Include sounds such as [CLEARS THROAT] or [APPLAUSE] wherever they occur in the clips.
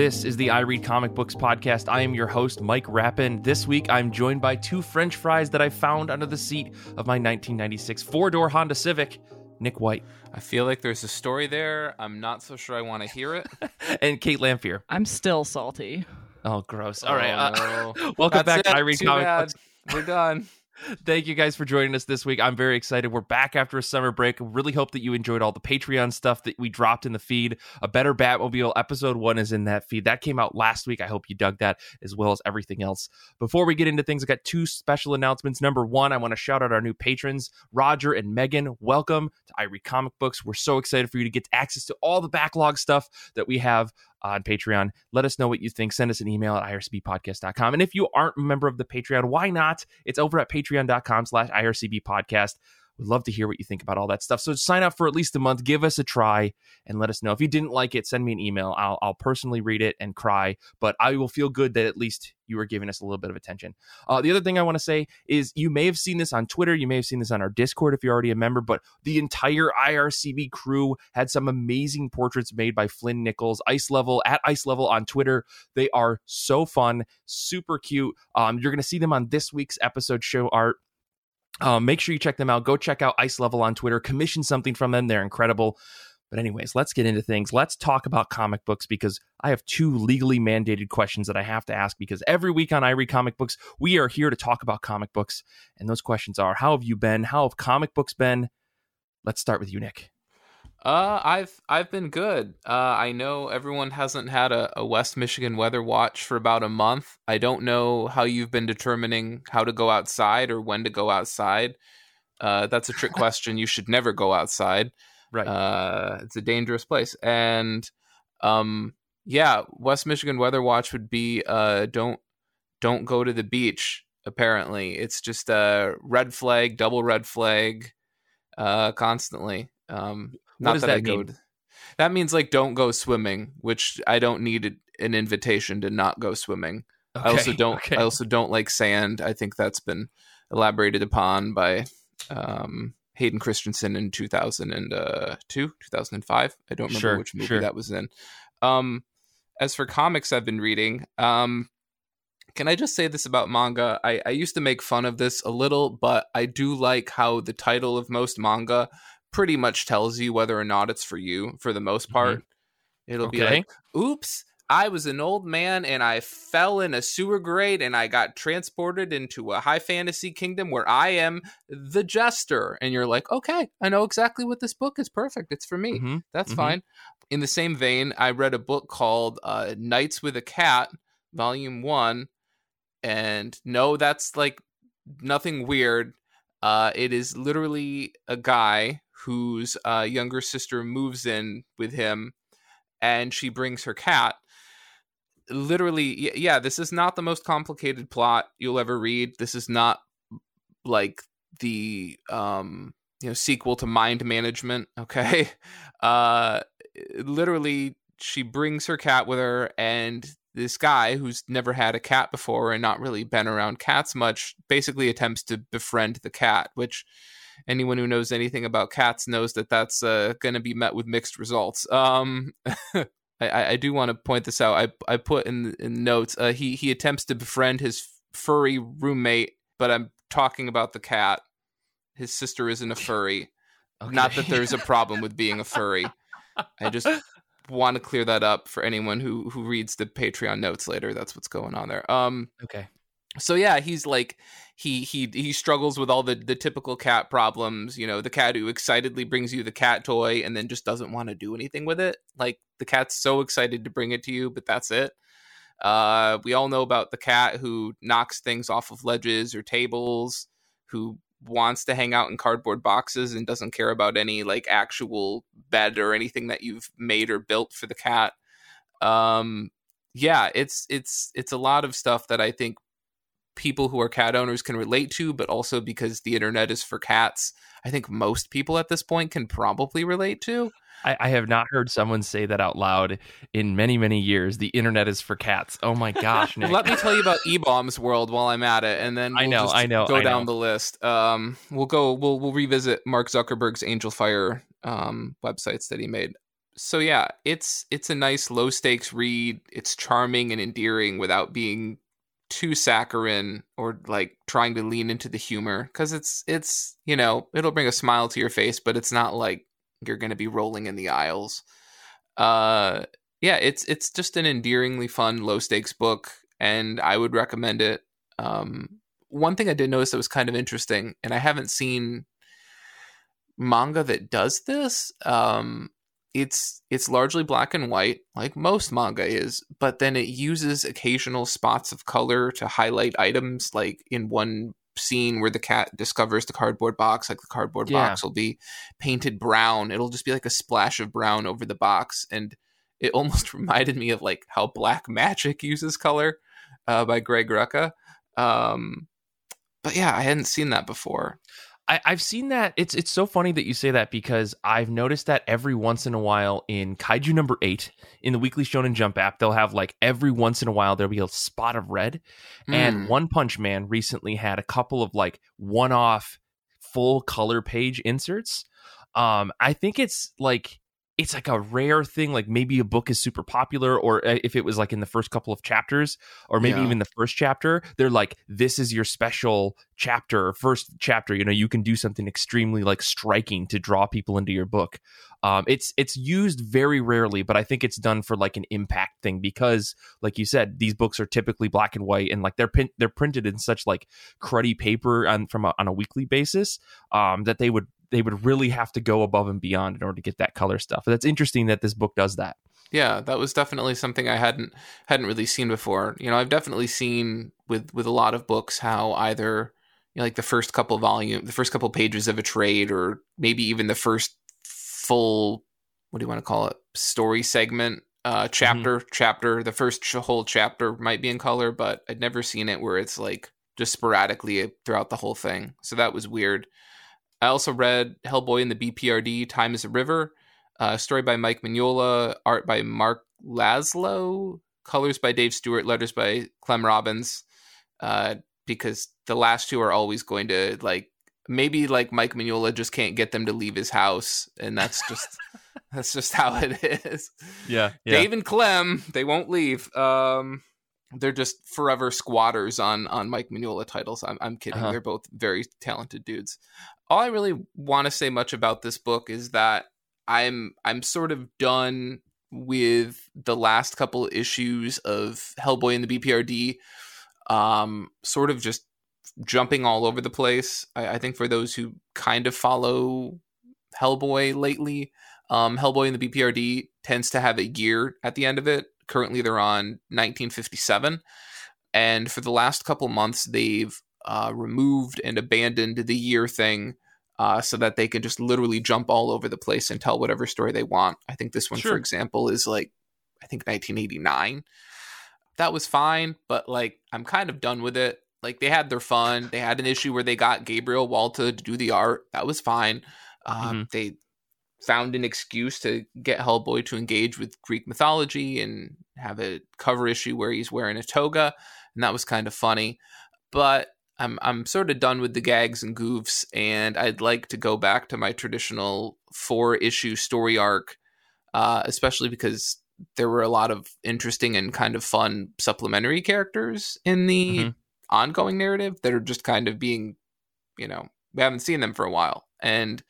This is the I Read Comic Books podcast. I am your host, Mike Rappin. This week, I'm joined by two French fries that I found under the seat of my 1996 four door Honda Civic, Nick White. I feel like there's a story there. I'm not so sure I want to hear it. [LAUGHS] and Kate Lamphere. I'm still salty. Oh, gross. All right. Uh, no. [LAUGHS] welcome That's back it. to I Read Too Comic bad. Books. We're done. Thank you guys for joining us this week. I'm very excited. We're back after a summer break. Really hope that you enjoyed all the Patreon stuff that we dropped in the feed. A Better Batmobile episode one is in that feed. That came out last week. I hope you dug that as well as everything else. Before we get into things, I got two special announcements. Number one, I want to shout out our new patrons, Roger and Megan. Welcome to I Read Comic Books. We're so excited for you to get access to all the backlog stuff that we have on Patreon. Let us know what you think. Send us an email at ircbpodcast.com. And if you aren't a member of the Patreon, why not? It's over at patreon.com slash ircbpodcast. We'd love to hear what you think about all that stuff. So sign up for at least a month, give us a try, and let us know. If you didn't like it, send me an email. I'll, I'll personally read it and cry, but I will feel good that at least you are giving us a little bit of attention. Uh, the other thing I want to say is you may have seen this on Twitter, you may have seen this on our Discord if you're already a member, but the entire IRCB crew had some amazing portraits made by Flynn Nichols, Ice Level at Ice Level on Twitter. They are so fun, super cute. Um, you're going to see them on this week's episode show art. Um, make sure you check them out. Go check out Ice Level on Twitter. Commission something from them. They're incredible. But, anyways, let's get into things. Let's talk about comic books because I have two legally mandated questions that I have to ask because every week on I Read Comic Books, we are here to talk about comic books. And those questions are How have you been? How have comic books been? Let's start with you, Nick. Uh, I've I've been good. Uh, I know everyone hasn't had a, a West Michigan weather watch for about a month. I don't know how you've been determining how to go outside or when to go outside. Uh, that's a trick [LAUGHS] question. You should never go outside. Right. Uh, it's a dangerous place. And um, yeah, West Michigan Weather Watch would be uh, don't don't go to the beach. Apparently, it's just a red flag, double red flag, uh, constantly. Um, not does that, that I mean? That means like don't go swimming, which I don't need an invitation to not go swimming. I also don't. okay. I also don't like sand. I think that's been elaborated upon by um, Hayden Christensen in 2002, 2005. I don't remember Sure, which movie sure. that was in. Um, as for comics, I've been reading. Um, can I just say this about manga? I, I used to make fun of this a little, but I do like how the title of most manga pretty much tells you whether or not it's for you. For the most part, it'll be Mm-hmm. Like, "Oops." I was an old man and I fell in a sewer grate and I got transported into a high fantasy kingdom where I am the jester. And you're like, okay, I know exactly what this book is. Perfect. It's for me. Mhm. That's Mhm. fine. In the same vein, I read a book called uh, Nights with a Cat, Volume One, and no, that's like nothing weird. Uh, it is literally a guy whose uh, younger sister moves in with him, and she brings her cat. Literally, yeah, this is not the most complicated plot you'll ever read. This is not like the um you know sequel to mind management [LAUGHS] okay uh literally she brings her cat with her and this guy who's never had a cat before and not really been around cats much basically attempts to befriend the cat which anyone who knows anything about cats knows that that's uh, going to be met with mixed results um [LAUGHS] I- I, do want to point this out. I I put in, in notes. Uh, he he attempts to befriend his furry roommate, but I'm talking about the cat. His sister isn't a furry. Not that there's a [LAUGHS] problem with being a furry. I just want to clear that up for anyone who who reads the Patreon notes later. That's what's going on there. Um okay. So yeah, he's like he he he struggles with all the the typical cat problems. You know, the cat who excitedly brings you the cat toy and then just doesn't want to do anything with it. Like the cat's so excited to bring it to you, but that's it. Uh, we all know about the cat who knocks things off of ledges or tables, who wants to hang out in cardboard boxes and doesn't care about any like actual bed or anything that you've made or built for the cat. Um, yeah, it's it's it's a lot of stuff that I think people who are cat owners can relate to, but also because the internet is for cats, I think most people at this point can probably relate to. I, I have not heard someone say that out loud in many, many years. The internet is for cats. Oh my gosh. Let me tell you about eBaum's World while I'm at it, and then I we'll know, just I know, go I down know. the list. Um, we'll go. We'll we'll revisit Mark Zuckerberg's Angel Fire um, websites that he made. so yeah, it's it's a nice low stakes read. It's charming and endearing without being too saccharine or like trying to lean into the humor because it's it's you know it'll bring a smile to your face, but it's not like you're going to be rolling in the aisles. Uh, yeah, it's it's just an endearingly fun low stakes book, and I would recommend it. Um, one thing I did notice that was kind of interesting, and I haven't seen manga that does this. Um, it's it's largely black and white, like most manga is, but then it uses occasional spots of color to highlight items. Like in one scene where the cat discovers the cardboard box, like the cardboard Yeah. box will be painted brown. It'll just be like a splash of brown over the box, and it [LAUGHS] almost reminded me of like how Black Magick uses color uh, by Greg Rucka. Um, but yeah, I hadn't seen that before. I, I've seen that. It's it's so funny that you say that because I've noticed that every once in a while in Kaiju number eight in the Weekly Shonen Jump app, they'll have like every once in a while there'll be a spot of red. And Mm. One Punch Man recently had a couple of like one off full color page inserts. Um, I think it's like it's like a rare thing. Like maybe a book is super popular, or uh, if it was like in the first couple of chapters, or maybe Yeah. even the first chapter, they're like, "This is your special chapter, first chapter." You know, you can do something extremely like striking to draw people into your book. Um, it's it's used very rarely, but I think it's done for like an impact thing because, like you said, these books are typically black and white, and like they're pin- they're printed in such like cruddy paper on from a, on a weekly basis um, that they would they would really have to go above and beyond in order to get that color stuff. That's interesting that this book does that. yeah that was definitely something i hadn't hadn't really seen before you know i've definitely seen with with a lot of books how either you know, like the first couple volume the first couple pages of a trade or maybe even the first full what do you want to call it story segment uh chapter chapter the first ch- whole chapter might be in color but i'd never seen it where it's like just sporadically throughout the whole thing so that was weird i also read hellboy in the bprd time is a river uh, story by Mike Mignola, art by Mark Laszlo, colors by Dave Stewart, letters by Clem Robins. Uh, because the last two are always going to like maybe like Mike Mignola just can't get them to leave his house, and that's just [LAUGHS] that's just how it is. Yeah, Dave and Clem, they won't leave. Um, they're just forever squatters on on Mike Mignola titles. I'm I'm kidding. Uh-huh. They're both very talented dudes. All I really want to say much about this book is that I'm I'm sort of done with the last couple issues of Hellboy and the BPRD. Um, sort of just jumping all over the place. I, I think for those who kind of follow Hellboy lately, um, Hellboy and the BPRD tends to have a year at the end of it. Currently, they're on 1957, and for the last couple months, they've uh, removed and abandoned the year thing. Uh, so that they can just literally jump all over the place and tell whatever story they want. I think this one, Sure. for example, is like, I think 1989. That was fine, but like, I'm kind of done with it. Like, they had their fun. They had an issue where they got Gabriel Walta to do the art. That was fine. Uh, Mhm. They found an excuse to get Hellboy to engage with Greek mythology and have a cover issue where he's wearing a toga, and that was kind of funny. But I'm I'm sort of done with the gags and goofs, and I'd like to go back to my traditional four issue story arc, uh, especially because there were a lot of interesting and kind of fun supplementary characters in the Mhm. ongoing narrative that are just kind of being, you know, we haven't seen them for a while, and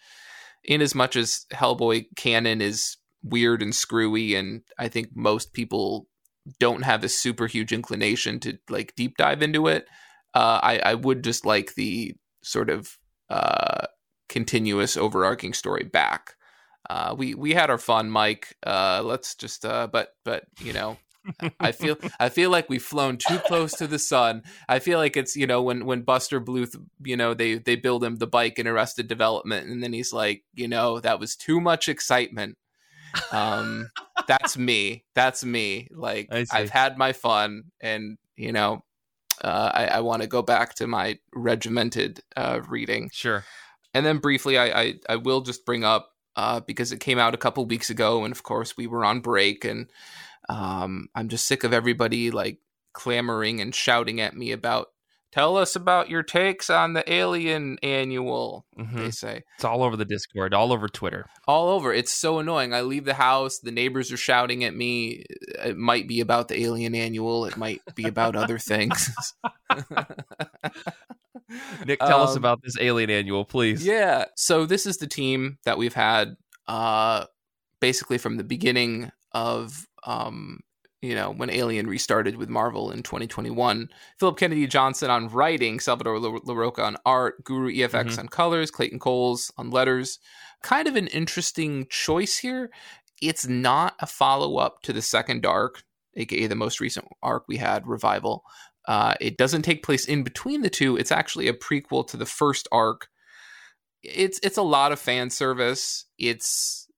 in as much as Hellboy canon is weird and screwy, and I think most people don't have a super huge inclination to like deep dive into it. Uh, I, I would just like the sort of uh, continuous overarching story back. Uh, we we had our fun, Mike. Uh, let's just uh, but but you know, I feel [LAUGHS] I feel like we've flown too close to the sun. I feel like it's you know when when Buster Bluth you know they they build him the bike in Arrested Development, and then he's like you know that was too much excitement. Um, [LAUGHS] that's me. That's me. Like. I've had my fun, and you know, uh, I, I want to go back to my regimented uh, reading. Sure. And then briefly, I, I, I will just bring up uh, because it came out a couple weeks ago, and of course we were on break, and um, I'm just sick of everybody like clamoring and shouting at me about tell us about your takes on the Alien Annual. Mhm. They say It's all over the Discord, all over Twitter. all over. It's so annoying. I leave the house, the neighbors are shouting at me. It might be about the Alien Annual. It might be about other things. [LAUGHS] Nick, tell us Um, about this Alien Annual, please. Yeah. So this is the team that we've had uh basically from the beginning of um you know when Alien restarted with Marvel in 2021. Philip Kennedy Johnson on writing, Salvador Larroca on art, Guru EFX Mhm. on colors, Clayton Cowles on letters. Kind of an interesting choice here. It's not a follow up to the second arc, aka the most recent arc we had, Revival. Uh, it doesn't take place in between the two. It's actually a prequel to the first arc. It's it's a lot of fan service. It's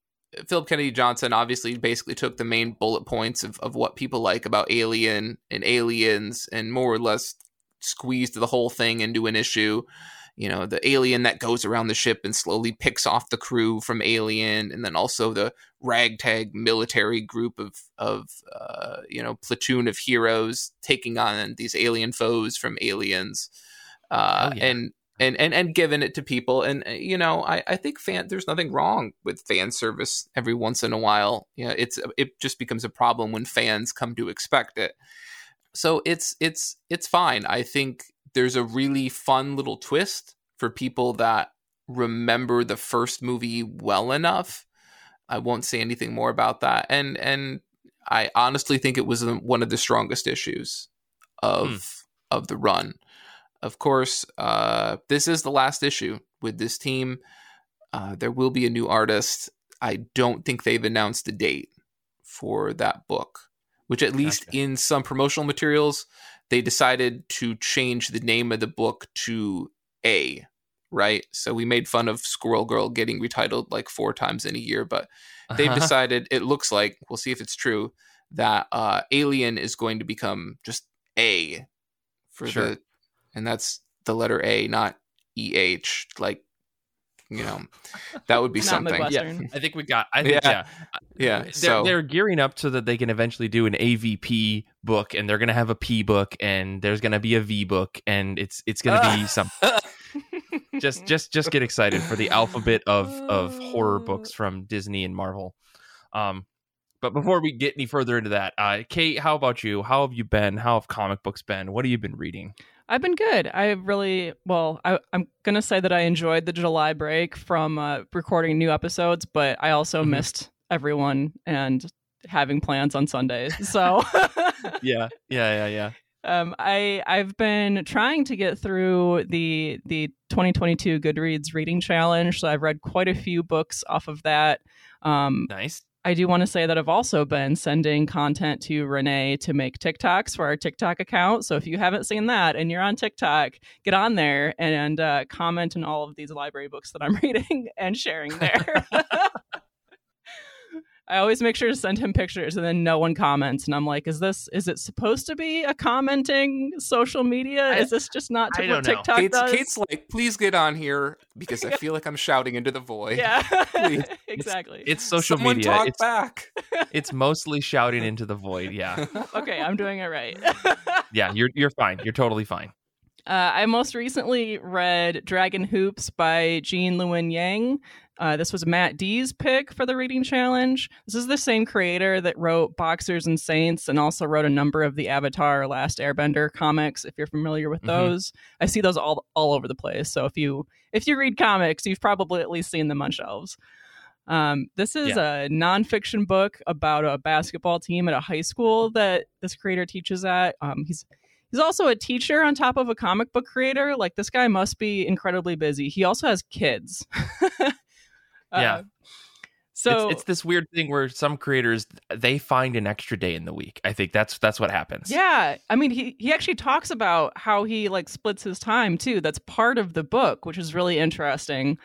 Philip Kennedy Johnson obviously basically took the main bullet points of, of what people like about Alien and aliens and more or less squeezed the whole thing into an issue. You know, the alien that goes around the ship and slowly picks off the crew from Alien, and then also the ragtag military group of of uh, you know platoon of heroes taking on these alien foes from aliens, uh, Hell yeah. and and and and giving it to people. And uh, you know, I I think fan there's nothing wrong with fan service every once in a while. You know, it's uh, it just becomes a problem when fans come to expect it. So it's it's it's fine. I think there's a really fun little twist for people that remember the first movie well enough. I won't say anything more about that. And and I honestly think it was um, one of the strongest issues of hmm. of the run. Of course, uh, this is the last issue with this team. Uh, there will be a new artist. I don't think they've announced a date for that book, which at least in some promotional materials, they decided to change the name of the book to A, right? So we made fun of Squirrel Girl getting retitled like four times in a year, but they've Uh-huh. [LAUGHS] decided it looks like we'll see if it's true that uh alien is going to become just a for Sure. the and that's the letter a not eh like you know that would be Not something Midwestern. I think we got. I think Yeah. yeah. yeah They're, so they're gearing up so that they can eventually do an AVP book, and they're going to have a P book, and there's going to be a V book, and it's it's going to be [LAUGHS] something. Just just just get excited for the alphabet of of horror books from Disney and Marvel. Um, but before we get any further into that, uh, Kate, how about you? How have you been? How have comic books been? What have you been reading? I've been good. I really well. I, I'm gonna say that I enjoyed the July break from uh, recording new episodes, but I also Mhm. missed everyone and having plans on Sundays. So [LAUGHS] Yeah, [LAUGHS] yeah, yeah, yeah. um, I I've been trying to get through the the 2022 Goodreads reading challenge. So I've read quite a few books off of that. Um, Nice. I do want to say that I've also been sending content to Renee to make TikToks for our TikTok account. So if you haven't seen that and you're on TikTok, get on there and uh, comment on all of these library books that I'm [LAUGHS] reading and sharing there. [LAUGHS] I always make sure to send him pictures and then no one comments. And I'm like, is this, is it supposed to be a commenting social media? I- is this just not I to don't what know. TikTok Kate's, does? Kate's like please get on here because i [LAUGHS] feel like i'm shouting into the void yeah, [LAUGHS] Please. [LAUGHS] exactly. It's social Someone media. talk It's back it's mostly shouting into the void. Yeah, okay, I'm doing it right. yeah. You're you're fine. You're totally fine. Uh, I most recently read Dragon Hoops by Gene Luen Yang. Uh, this was Matt D's pick for the reading challenge. This is the same creator that wrote Boxers and Saints and also wrote a number of the Avatar Last Airbender comics. If you're familiar with Mhm. those, I see those all all over the place. So if you if you read comics, you've probably at least seen them on shelves. Um, this is a nonfiction book about a basketball team at a high school that this creator teaches at. Um, he's He's also a teacher on top of a comic book creator. Like this guy must be incredibly busy. He also has kids. [LAUGHS] Yeah. Uh, so it's, it's this weird thing where some creators they find an extra day in the week. I think that's that's what happens. yeah, I mean he he actually talks about how he like splits his time too. That's part of the book, which is really interesting.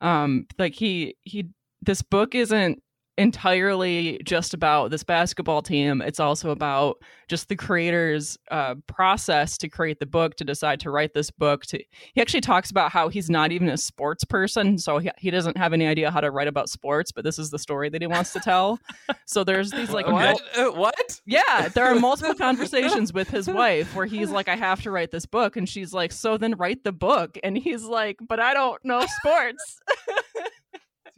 Um like he he this book isn't entirely just about this basketball team. It's also about just the creator's uh, process to create the book, to decide to write this book. To he actually talks about how he's not even a sports person, so he, he doesn't have any idea how to write about sports. But this is the story that he wants to tell. so there's these like what? Uh, what? Yeah, there are multiple [LAUGHS] conversations with his wife where he's like, "I have to write this book," and she's like, "So then write the book," and he's like, "But I don't know sports." [LAUGHS]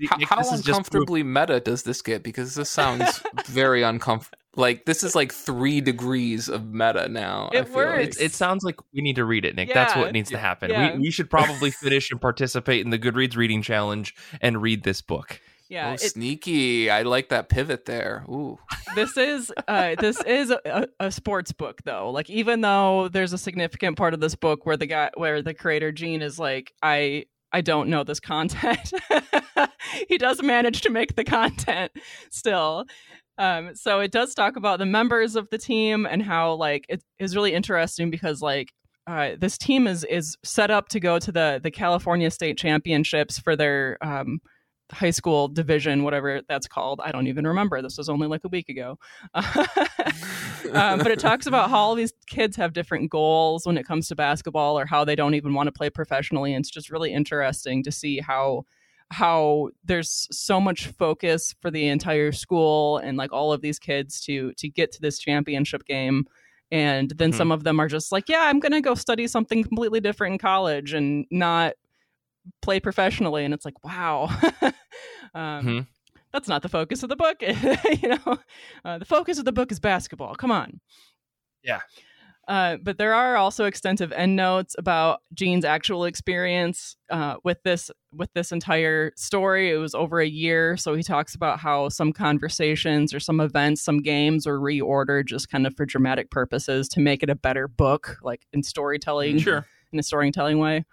See, how, how uncomfortably meta does this get? Because this sounds [LAUGHS] very uncomfortable. Like this is like three degrees of meta now. It works. Like. It, sounds like we need to read it, Nick. Yeah, That's what needs to happen. Yeah. We, we should probably [LAUGHS] finish and participate in the Goodreads reading challenge and read this book. Yeah, oh, it, sneaky. I like that pivot there. Ooh. This is uh, this is a, a, sports book though. Like even though there's a significant part of this book where the guy where the creator Gene is like, I I don't know this content. [LAUGHS] he does manage to make the content still. Um, so it does talk about the members of the team and how like it is really interesting because like uh, this team is is set up to go to the the California State Championships for their um, high school division, whatever that's called. I don't even remember. This was only like a week ago. [LAUGHS] um, but it talks about how all these kids have different goals when it comes to basketball or how they don't even want to play professionally. And it's just really interesting to see how how there's so much focus for the entire school and like all of these kids to to get to this championship game and then mm-hmm. some of them are just like yeah i'm going to go study something completely different in college and not play professionally and it's like wow [LAUGHS] um, mm-hmm. that's not the focus of the book [LAUGHS] you know uh, the focus of the book is basketball come on yeah uh, but there are also extensive endnotes about Gene's actual experience uh, with this with this entire story. It was over a year, so he talks about how some conversations or some events, some games were reordered just kind of for dramatic purposes to make it a better book, like in storytelling, sure. in a storytelling way.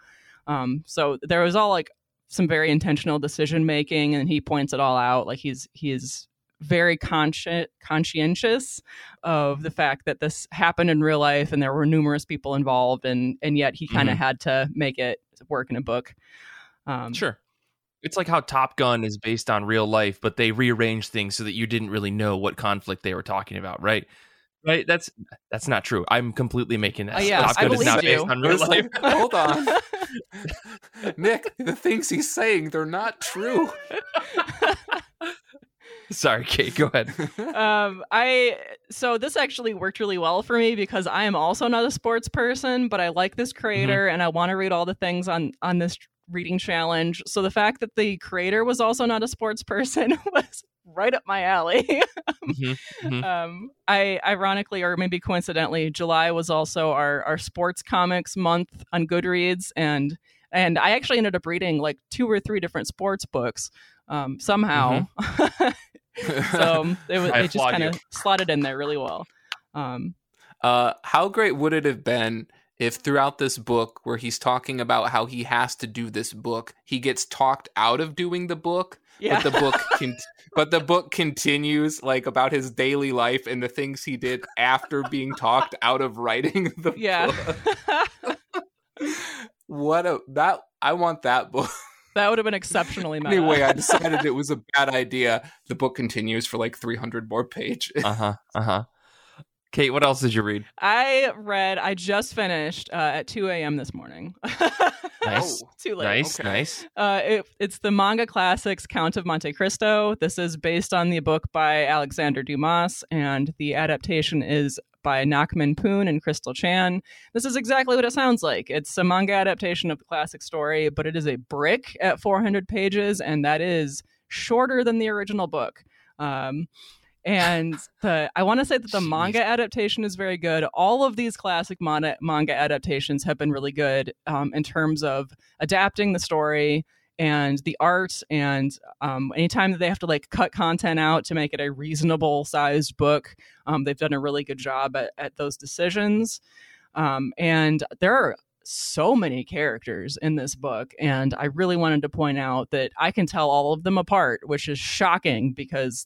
Um, so there was all like some very intentional decision making, and he points it all out. Like he's he's very consci- conscientious of the fact that this happened in real life and there were numerous people involved, and and yet he kind of mm-hmm. had to make it work in a book. Um, sure. It's like how Top Gun is based on real life, but they rearranged things so that you didn't really know what conflict they were talking about, right? Right? That's that's not true. I'm completely making that. Uh, yeah, Top Gun is not you. on real life. [LAUGHS] Hold on. [LAUGHS] Nick, the things he's saying, they're not true. [LAUGHS] Sorry, Kate, go ahead. um, I so this actually worked really well for me because I am also not a sports person, but I like this creator mm-hmm. and I want to read all the things on on this reading challenge. So the fact that the creator was also not a sports person was right up my alley. [LAUGHS] mm-hmm, mm-hmm. Um, I ironically, or maybe coincidentally, July was also our our sports comics month on Goodreads, and and I actually ended up reading like two or three different sports books um, somehow. Mm-hmm. [LAUGHS] so [LAUGHS] it, was, it just kind of slotted in there really well. Um, uh, how great would it have been if throughout this book, where he's talking about how he has to do this book, he gets talked out of doing the book, yeah. but the book [LAUGHS] can, but the book continues like about his daily life and the things he did after being talked out of writing [LAUGHS] the yeah. book. [LAUGHS] what a that I want that book. That would have been exceptionally meta. Anyway, I decided it was a bad idea. The book continues for like 300 more pages. Uh huh. Uh huh. Kate, what else did you read? I read. I just finished uh, at 2 a.m. this morning. Nice. Oh, too late. Nice. Okay. Nice. Uh, it, it's the manga classics Count of Monte Cristo. This is based on the book by Alexander Dumas, and the adaptation is by Nokman Poon and Crystal Chan. This is exactly what it sounds like. It's a manga adaptation of the classic story, but it is a brick at 400 pages, and that is shorter than the original book. Um, and the I want to say that the Jeez. manga adaptation is very good. All of these classic manga, manga adaptations have been really good um, in terms of adapting the story and the art. And um, anytime that they have to like cut content out to make it a reasonable sized book, um, they've done a really good job at, at those decisions. Um, and there are so many characters in this book and i really wanted to point out that i can tell all of them apart which is shocking because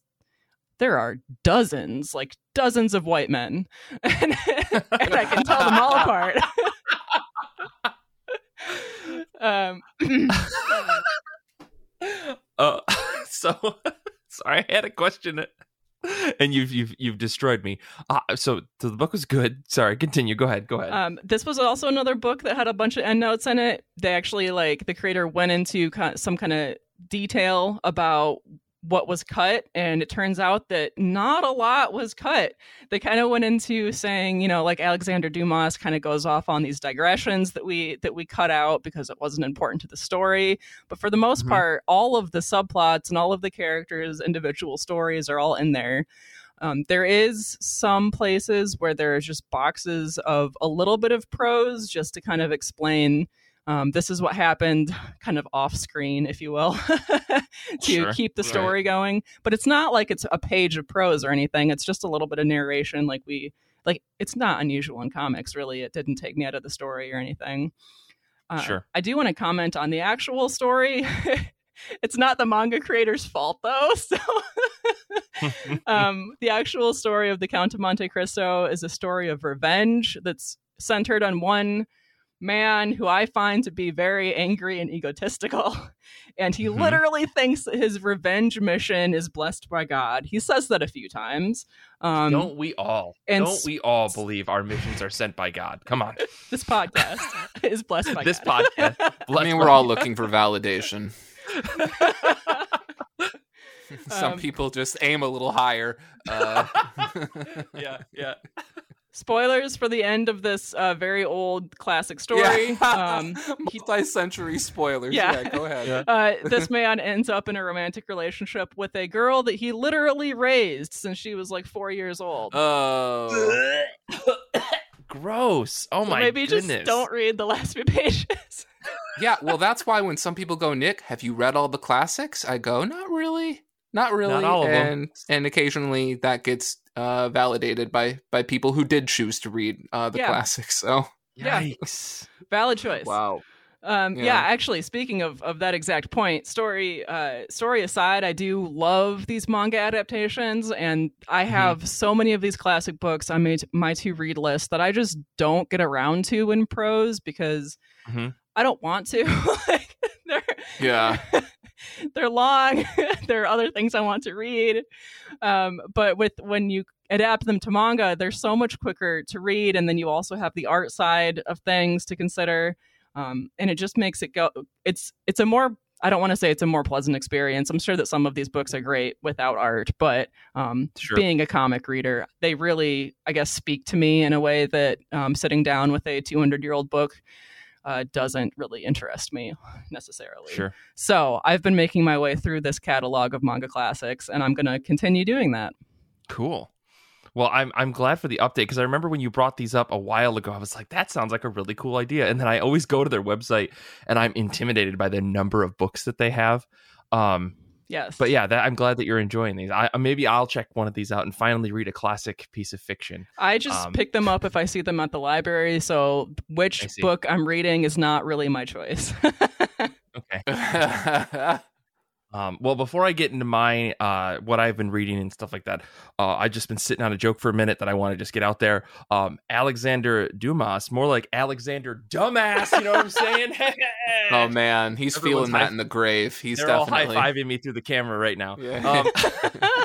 there are dozens, like dozens of white men, [LAUGHS] and, and I can tell them all apart. um, uh, [LAUGHS] [LAUGHS] so sorry, I had a question and you've you've you've destroyed me. Uh, so, so the book was good. Sorry, continue. Go ahead. Go ahead. Um, this was also another book that had a bunch of endnotes in it. They actually like the creator went into some kind of detail about what was cut and it turns out that not a lot was cut. They kind of went into saying you know like alexander dumas kind of goes off on these digressions that we that we cut out because it wasn't important to the story. But for the most mm-hmm. part all of the subplots and all of the characters individual stories are all in there. Um, there is some places where there's just boxes of a little bit of prose just to kind of explain um, this is what happened kind of off screen, if you will, [LAUGHS] to sure. keep the story right. going. But it's not like it's a page of prose or anything. It's just a little bit of narration. Like we, like it's not unusual in comics, really. It didn't take me out of the story or anything. Uh, sure. I do want to comment on the actual story. [LAUGHS] it's not the manga creator's fault though. [LAUGHS] So um, the actual story of the Count of Monte Cristo is a story of revenge that's centered on one man who I find to be very angry and egotistical. [LAUGHS] And he mm-hmm. literally thinks that his revenge mission is blessed by God. He says that a few times. Um, Don't we all? And Don't we all believe our missions are sent by God? Come on. [LAUGHS] this podcast [LAUGHS] is blessed by this God. podcast. I mean, we're all looking for validation. Some um, people just aim a little higher. Uh... yeah, yeah spoilers for the end of this uh, very old classic story. Yeah. [LAUGHS] um, Multi-century spoilers. Yeah, yeah go ahead. Yeah. Uh, this man ends up in a romantic relationship with a girl that he literally raised since she was like four years old. Oh, [COUGHS] gross! Oh so my maybe goodness. Maybe just don't read the last few [LAUGHS] pages. yeah, well, that's why when some people go, Nick, have you read all the classics? I go, not really. Not really. Not all of and them. and occasionally that gets uh, validated by by people who did choose to read uh, the yeah. classics. So yikes, yeah. [LAUGHS] valid choice. Wow. Um, yeah. yeah. actually, speaking of, of that exact point, story uh, story aside, I do love these manga adaptations, and I mm-hmm. have mm-hmm. so many of these classic books on my, my to read list that I just don't get around to in prose because mm-hmm. I don't want to. [LAUGHS] like, yeah, [LAUGHS] they're long. [LAUGHS] there are other things I want to read. Um, but with when you adapt them to manga, they're so much quicker to read, and then you also have the art side of things to consider. Um, and it just makes it go. It's it's a more I don't want to say it's a more pleasant experience. I'm sure that some of these books are great without art, but um, sure. being a comic reader, they really, I guess, speak to me in a way that um, sitting down with a 200 year old book uh, doesn't really interest me [LAUGHS] necessarily. Sure. So I've been making my way through this catalog of manga classics, and I'm going to continue doing that. Cool. Well, I'm I'm glad for the update because I remember when you brought these up a while ago, I was like, that sounds like a really cool idea. And then I always go to their website and I'm intimidated by the number of books that they have. Um, Yes. But yeah, that, I'm glad that you're enjoying these. I, maybe I'll check one of these out and finally read a classic piece of fiction. I just um, pick them up if I see them at the library. So which book I'm reading is not really my choice. [LAUGHS] okay. [LAUGHS] [LAUGHS] Um, well, before I get into my uh, what I've been reading and stuff like that, uh, I've just been sitting on a joke for a minute that I want to just get out there. Um, Alexander Dumas, more like Alexander Dumbass. You know what I'm saying? [LAUGHS] oh man, he's Everyone's feeling that in the grave. He's they're definitely all high fiving me through the camera right now. Yeah. Um, [LAUGHS] [LAUGHS]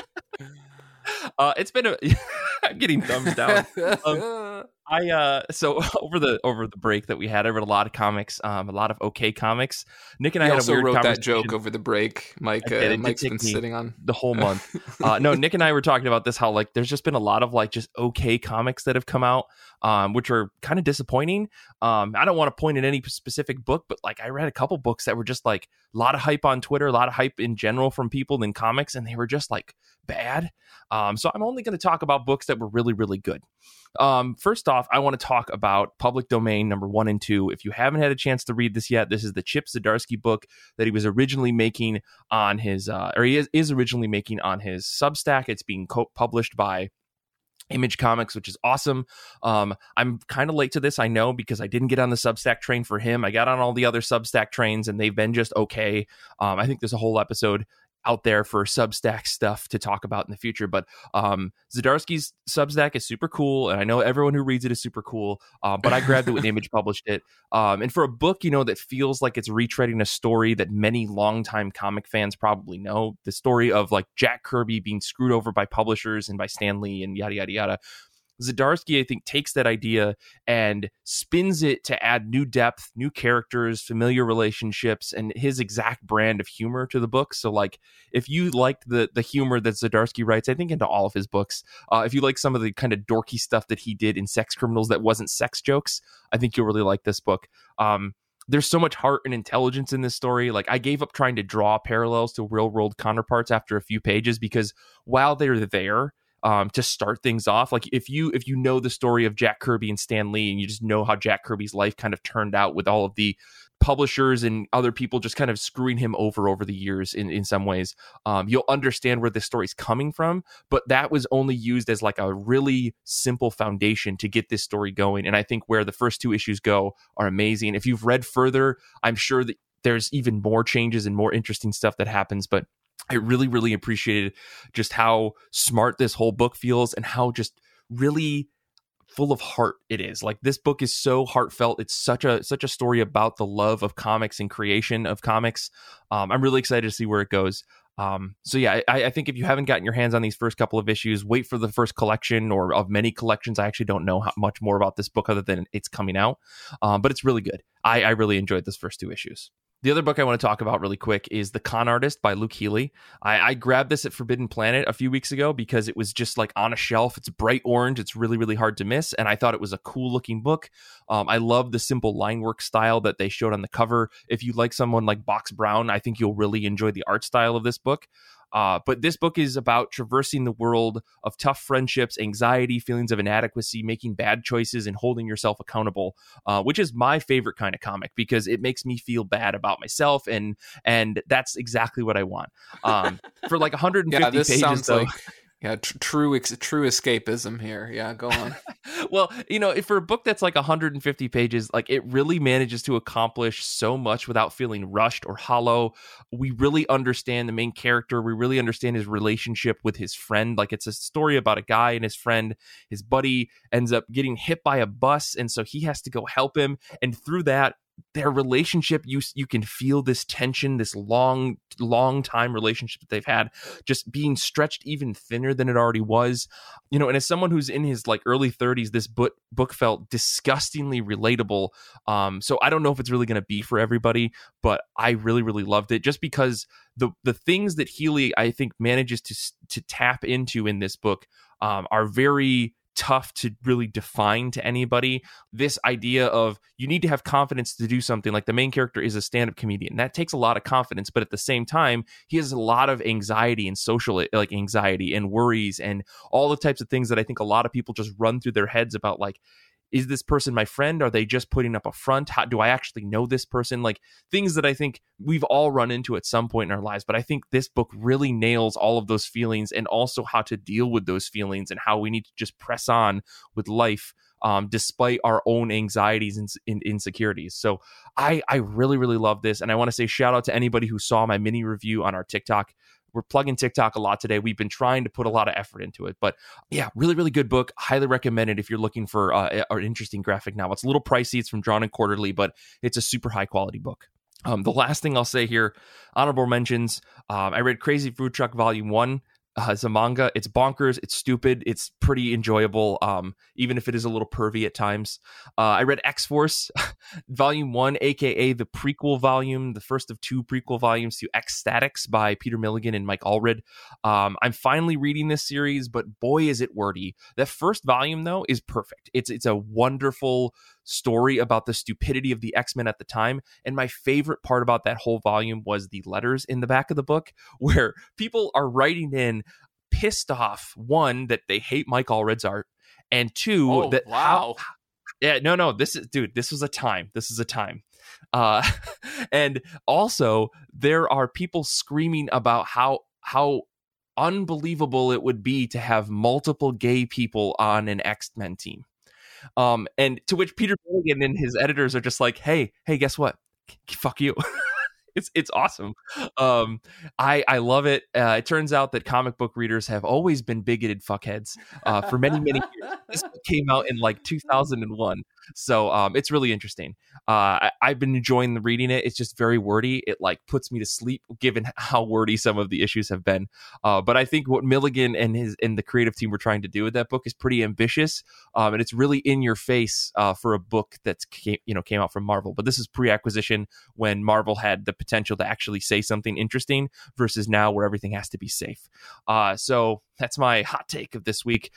uh, it's been a. [LAUGHS] I'm getting thumbs down. Um, [LAUGHS] I uh so [LAUGHS] over the over the break that we had, I read a lot of comics, um, a lot of okay comics. Nick and I he had also a weird wrote that joke over the break. Mike, uh, Mike's been sitting on the whole month. uh, no, Nick and I were talking about this. How like there's just been a lot of like just okay comics that have come out, um, which are kind of disappointing. Um, I don't want to point at any specific book, but like I read a couple books that were just like a lot of hype on Twitter, a lot of hype in general from people in comics, and they were just like bad. Um, so I'm only going to talk about books that were really really good. Um, first off, I want to talk about Public Domain number one and two. If you haven't had a chance to read this yet, this is the Chip Zdarsky book that he was originally making on his, uh, or he is, is originally making on his Substack. It's being co- published by Image Comics, which is awesome. Um, I'm kind of late to this, I know, because I didn't get on the Substack train for him. I got on all the other Substack trains, and they've been just okay. Um, I think there's a whole episode out there for Substack stuff to talk about in the future. But um, Zdarsky's Substack is super cool, and I know everyone who reads it is super cool. Uh, but I grabbed it when [LAUGHS] Image published it, um, and for a book, you know, that feels like it's retreading a story that many longtime comic fans probably know, the story of like Jack Kirby being screwed over by publishers and by Stan Lee and yada yada yada. Zdarsky, I think, takes that idea and spins it to add new depth, new characters, familiar relationships, and his exact brand of humor to the book. So, like, if you liked the the humor that Zdarsky writes, I think into all of his books, uh, if you like some of the kind of dorky stuff that he did in Sex Criminals that wasn't sex jokes, I think you'll really like this book. Um, there's so much heart and intelligence in this story. Like I gave up trying to draw parallels to real world counterparts after a few pages because while they're there, um, to start things off. Like if you if you know the story of Jack Kirby and Stan Lee, and you just know how Jack Kirby's life kind of turned out with all of the publishers and other people just kind of screwing him over over the years in, in some ways um, you'll understand where this story's coming from. But that was only used as like a really simple foundation to get this story going. And i think where the first two issues go are amazing. If you've read further i'm sure that there's even more changes and more interesting stuff that happens. But I really, really appreciated just how smart this whole book feels and how just really full of heart it is. Like this book is so heartfelt. It's such a such a story about the love of comics and creation of comics. Um, I'm really excited to see where it goes. Um, so yeah, I, I, think if you haven't gotten your hands on these first couple of issues, wait for the first collection or of many collections. I actually don't know how much more about this book other than it's coming out, um, but it's really good. I, I really enjoyed this first two issues. The other book I want to talk about really quick is The Con Artist by Luke Healy. I, I, grabbed this at Forbidden Planet a few weeks ago because it was just like on a shelf. It's bright orange. It's really, really hard to miss. And I thought it was a cool looking book. Um, I love the simple line work style that they showed on the cover. If you like someone like Box Brown, I think you'll really enjoy the art style of this book. Uh, but this book is about traversing the world of tough friendships, anxiety, feelings of inadequacy, making bad choices, and holding yourself accountable, uh, which is my favorite kind of comic because it makes me feel bad about myself, and and that's exactly what I want. Um, for like 150 [LAUGHS] yeah, pages, though, like yeah, tr- true, ex- true escapism here. Yeah, go on. [LAUGHS] well, you know, if for a book that's like 150 pages, like it really manages to accomplish so much without feeling rushed or hollow. We really understand the main character. We really understand his relationship with his friend. Like it's a story about a guy and his friend. His buddy ends up getting hit by a bus, and so he has to go help him. And through that, their relationship you you can feel this tension this long long time relationship that they've had just being stretched even thinner than it already was. You know and as someone who's in his like early 30s this book book felt disgustingly relatable. Um so i don't know if it's really going to be for everybody but i really really loved it just because the the things that healy i think manages to to tap into in this book um, are very tough to really define to anybody. This idea of you need to have confidence to do something like the main character is a stand up comedian. That takes a lot of confidence, but at the same time, he has a lot of anxiety and social eh, like anxiety and worries and all the types of things that I think a lot of people just run through their heads about like is this person my friend? Are they just putting up a front? How do I actually know this person? Like things that I think we've all run into at some point in our lives. But I think this book really nails all of those feelings and also how to deal with those feelings and how we need to just press on with life. Um, despite our own anxieties and, and, insecurities. So I, I really, really love this. And I want to say shout out to anybody who saw my mini review on our TikTok we're plugging TikTok a lot today. We've been trying to put a lot of effort into it, but yeah, really, really good book. Highly recommended if you're looking for uh, an interesting graphic novel. It's a little pricey. It's from Drawn and Quarterly, but it's a super high quality book. Um, the last thing I'll say here, honorable mentions. Um, I read Crazy Food Truck Volume One uh, it's a manga. It's bonkers. It's stupid. It's pretty enjoyable, um, even if it is a little pervy at times. Uh, I read X Force, [LAUGHS] Volume One, aka the prequel volume, the first of two prequel volumes to X-Statix by Peter Milligan and Mike Allred. Um, I'm finally reading this series, but boy, is it wordy. That first volume, though, is perfect. It's it's a wonderful story about the stupidity of the X-Men at the time. And my favorite part about that whole volume was the letters in the back of the book [LAUGHS] where people are writing in pissed off one that they hate Mike Allred's art and two oh, that wow. How, yeah, no, no, this is dude, this was a time. This is a time. Uh [LAUGHS] and also there are people screaming about how how unbelievable it would be to have multiple gay people on an X-Men team. Um, and to which Peter Milligan and his editors are just like, hey, hey, guess what? Fuck you. [LAUGHS] it's it's awesome. Um, I I love it. Uh, it turns out that comic book readers have always been bigoted fuckheads uh, for many many years. This came out in like 2001, so um, it's really interesting. Uh, I, have been enjoying reading it. It's just very wordy. It like puts me to sleep given [LAUGHS] how wordy some of the issues have been. Uh, but I think what Milligan and his and the creative team were trying to do with that book is pretty ambitious, um, and it's really in your face uh, for a book that's came, you know came out from Marvel. But this is pre-acquisition when Marvel had the potential to actually say something interesting versus now where everything has to be safe. Uh, so that's my hot take of this week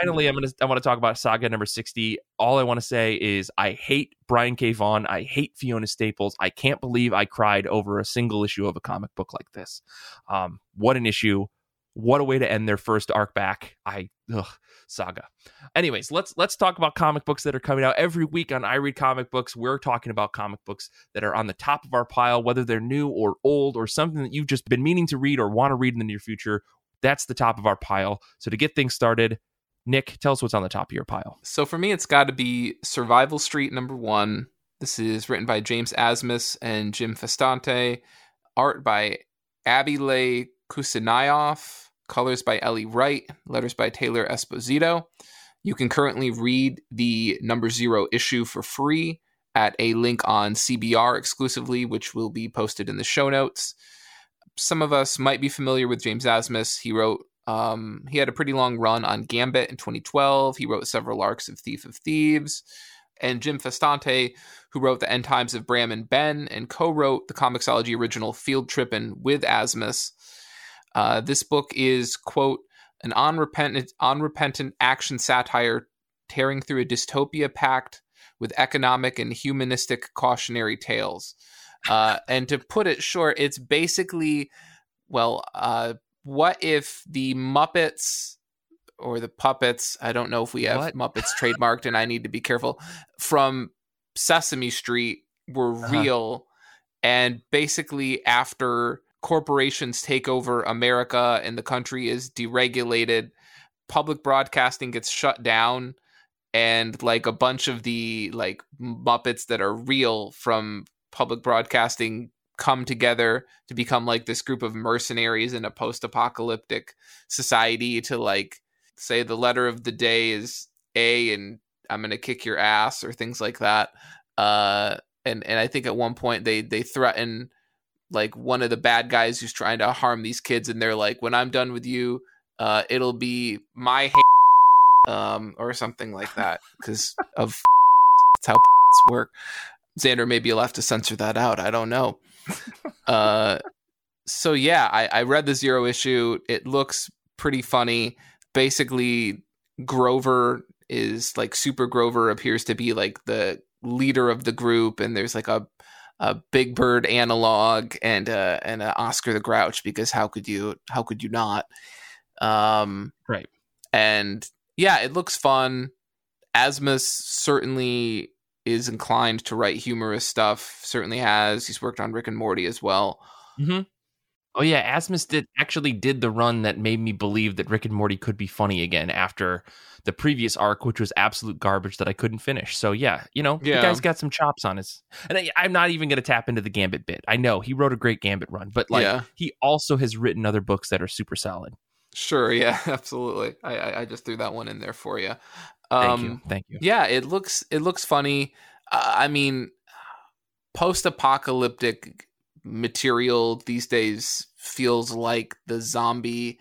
finally i'm gonna i want to talk about saga number 60 all i want to say is i hate brian k. Vaughan. I hate fiona staples. I can't believe i cried over a single issue of a comic book like this. Um, what an issue. What a way to end their first arc back. I ugh, saga. Anyways let's let's talk about comic books that are coming out. Every week on i read comic books we're talking about comic books that are on the top of our pile whether they're new or old or something that you've just been meaning to read or want to read in the near future. That's the top of our pile. So to get things started Nick, tell us what's on the top of your pile. So for me, it's got to be Survival Street number one. This is written by James Asmus and Jim Festante, art by Abylay Kussainov, colors by Ellie Wright, letters by Taylor Esposito. You can currently read the number zero issue for free at a link on CBR exclusively, which will be posted in the show notes. Some of us might be familiar with James Asmus. He wrote um, he had a pretty long run on Gambit in 2012. He wrote several arcs of Thief of Thieves. And Jim Festante, who wrote The End Times of Bram and Ben and co wrote the Comixology original Field Trippin' with Asmus. Uh, this book is, quote, an unrepentant, unrepentant action satire tearing through a dystopia packed with economic and humanistic cautionary tales. Uh, and to put it short, it's basically, well, uh, what if the Muppets or the puppets, I don't know if we have what? Muppets [LAUGHS] trademarked and I need to be careful, from Sesame Street were uh-huh. real. And basically, after corporations take over America and the country is deregulated, public broadcasting gets shut down and like a bunch of the like muppets that are real from public broadcasting come together to become like this group of mercenaries in a post-apocalyptic society to like say the letter of the day is A and I'm gonna kick your ass or things like that. Uh, and and I think at one point they they threaten like one of the bad guys who's trying to harm these kids, and they're like, when I'm done with you, uh, it'll be my um or something like that because of [LAUGHS] that's how [LAUGHS] work. Xander, maybe you'll have to censor that out. I don't know uh, so yeah, I, I read the zero issue. It looks pretty funny. Basically, Grover is like Super Grover appears to be like the leader of the group, and there's like a a Big Bird analog and uh and a Oscar the Grouch because how could you how could you not? Um, right. And yeah, it looks fun. Asmus certainly is inclined to write humorous stuff. Certainly has. He's worked on Rick and Morty as well. Mm-hmm. Oh yeah, Asmus did actually did the run that made me believe that Rick and Morty could be funny again after the previous arc, which was absolute garbage that I couldn't finish. So yeah, you know, yeah. the guy's got some chops on his. And I, am not even going to tap into the Gambit bit. I know he wrote a great Gambit run, but like yeah. he also has written other books that are super solid. Sure, yeah, [LAUGHS] absolutely. I I just threw that one in there for you. Um, Thank you. Thank you. Yeah, it looks it looks funny. Uh, I mean, post-apocalyptic material these days feels like the zombie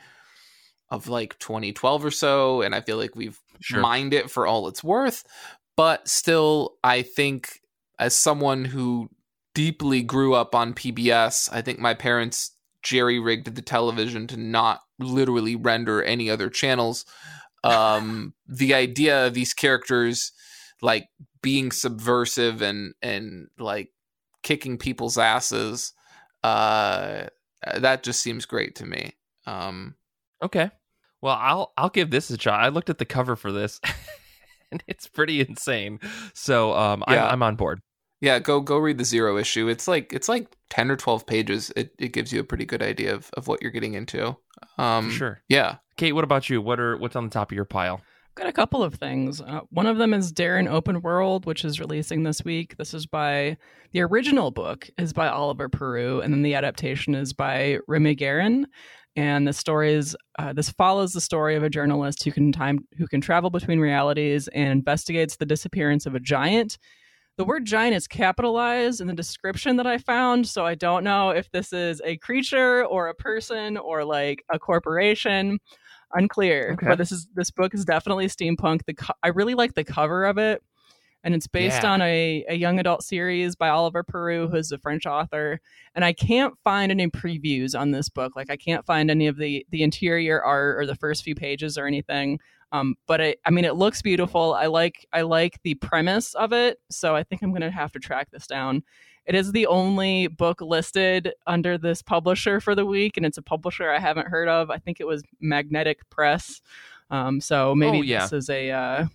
of like 2012 or so, and I feel like we've sure. mined it for all it's worth. But still, I think as someone who deeply grew up on PBS, I think my parents jerry rigged the television to not literally render any other channels um, the idea of these characters like being subversive and and like kicking people's asses uh that just seems great to me. Um okay. Well i'll i'll give this a try i looked at the cover for this [LAUGHS] and it's pretty insane. So um yeah. I'm, I'm on board yeah go go read the zero issue it's like it's like 10 or 12 pages it, it gives you a pretty good idea of, of what you're getting into um sure yeah kate what about you what are what's on the top of your pile got a couple of things. Uh, one of them is Darren Open World, which is releasing this week. This is by the original book is by Oliver Peru, and then the adaptation is by Remy Guerin. And the story is uh, this follows the story of a journalist who can time who can travel between realities and investigates the disappearance of a giant. The word giant is capitalized in the description that I found, so I don't know if this is a creature or a person or like a corporation unclear okay. but this is this book is definitely steampunk the co- i really like the cover of it and it's based yeah. on a, a young adult series by oliver peru who's a french author and i can't find any previews on this book like i can't find any of the the interior art or the first few pages or anything um, but I, I mean it looks beautiful i like i like the premise of it so i think i'm gonna have to track this down it is the only book listed under this publisher for the week, and it's a publisher I haven't heard of. I think it was Magnetic Press. Um, so maybe oh, yeah. this is a uh,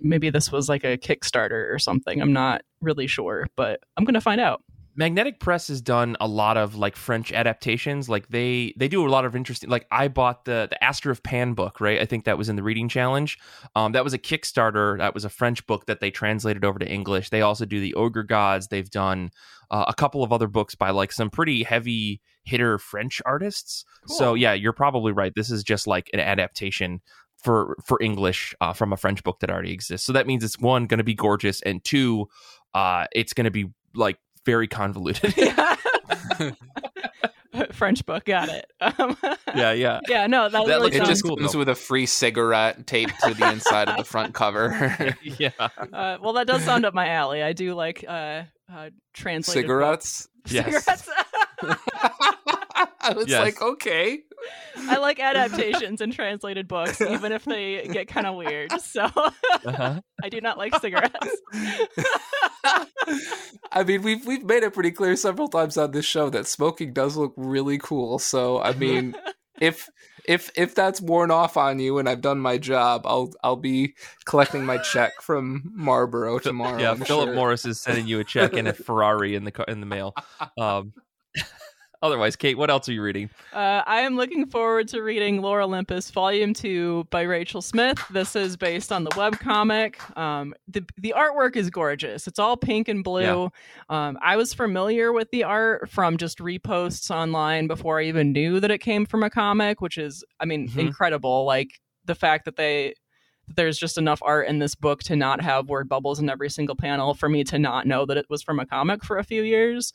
maybe this was like a Kickstarter or something. I'm not really sure, but I'm gonna find out. Magnetic Press has done a lot of like French adaptations. Like they they do a lot of interesting. Like I bought the the Aster of Pan book, right? I think that was in the reading challenge. Um, that was a Kickstarter. That was a French book that they translated over to English. They also do the Ogre Gods. They've done uh, a couple of other books by like some pretty heavy hitter French artists. Cool. So yeah, you're probably right. This is just like an adaptation for for English uh, from a French book that already exists. So that means it's one going to be gorgeous, and two, uh, it's going to be like very convoluted. [LAUGHS] [LAUGHS] French book, got it. Um, yeah, yeah, [LAUGHS] yeah. No, that, that really it just cool, comes with a free cigarette taped to the inside of the front cover. yeah. Uh, well, that does sound up my alley. I do like uh, uh, translated cigarettes. Yes. Cigarettes. I was yes. like, okay. I like adaptations and translated books, even if they get kind of weird. So uh-huh. [LAUGHS] I do not like cigarettes. I mean, we've we've made it pretty clear several times on this show that smoking does look really cool. So I mean, [LAUGHS] if if if that's worn off on you and I've done my job, I'll I'll be collecting my check from Marlboro tomorrow. Yeah, I'm Philip sure. Morris is sending you a check and a [LAUGHS] Ferrari in the in the mail. Um, Otherwise, Kate, what else are you reading? Uh, I am looking forward to reading Lore Olympus Volume 2 by Rachel Smythe. This is based on the webcomic. Um, the, the artwork is gorgeous. It's all pink and blue. Yeah. Um, I was familiar with the art from just reposts online before I even knew that it came from a comic, which is, I mean, mm-hmm. incredible. Like the fact that they there's just enough art in this book to not have word bubbles in every single panel for me to not know that it was from a comic for a few years.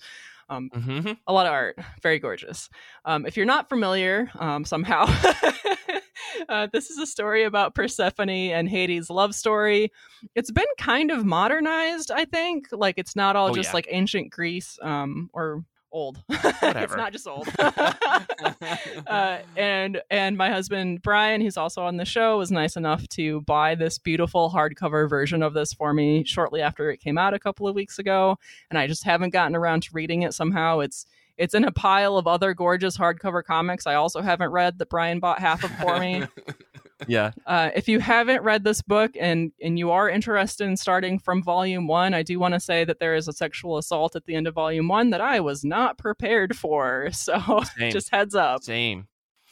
Um, mm-hmm. A lot of art, very gorgeous. Um, if you're not familiar um, somehow, [LAUGHS] uh, this is a story about Persephone and Hades' love story. It's been kind of modernized, I think. Like it's not all oh, just yeah. like ancient Greece um, or old. [LAUGHS] it's not just old. [LAUGHS] [LAUGHS] uh, and and my husband Brian, who's also on the show, was nice enough to buy this beautiful hardcover version of this for me shortly after it came out a couple of weeks ago, and I just haven't gotten around to reading it. Somehow, it's it's in a pile of other gorgeous hardcover comics I also haven't read that Brian bought half of for me. [LAUGHS] yeah. Uh, if you haven't read this book and and you are interested in starting from volume one, I do want to say that there is a sexual assault at the end of volume one that I was not prepared for. [LAUGHS] So just heads up. Same.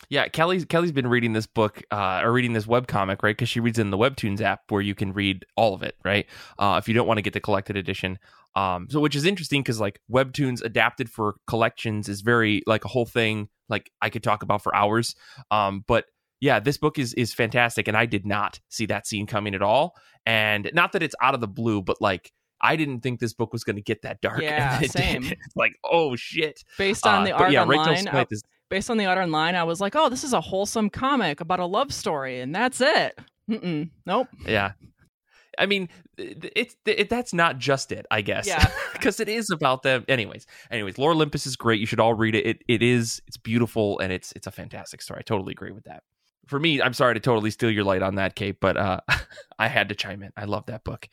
Yeah, Kelly's Kelly's been reading this book uh, or reading this web comic, right? Because she reads in the Webtoons app where you can read all of it, right? Uh, if you don't want to get the collected edition, um, so which is interesting because like Webtoons adapted for collections is very like a whole thing. Like I could talk about for hours. Um, but yeah, this book is is fantastic, and I did not see that scene coming at all. And not that it's out of the blue, but like I didn't think this book was going to get that dark. [LAUGHS] Yeah, same. like, oh shit. Based on uh, the art yeah, online, I, is... based on the art online, I was like, oh, this is a wholesome comic about a love story, and that's it. Mm-mm. Nope. Yeah. I mean, it's it, that's not just it, I guess. Yeah, [LAUGHS] because it is about them. Anyways, anyways, Lore Olympus is great. You should all read it. It it is it's beautiful and it's it's a fantastic story. I totally agree with that for me, I'm sorry to totally steal your light on that, Kate, but uh, [LAUGHS] I had to chime in. I love that book.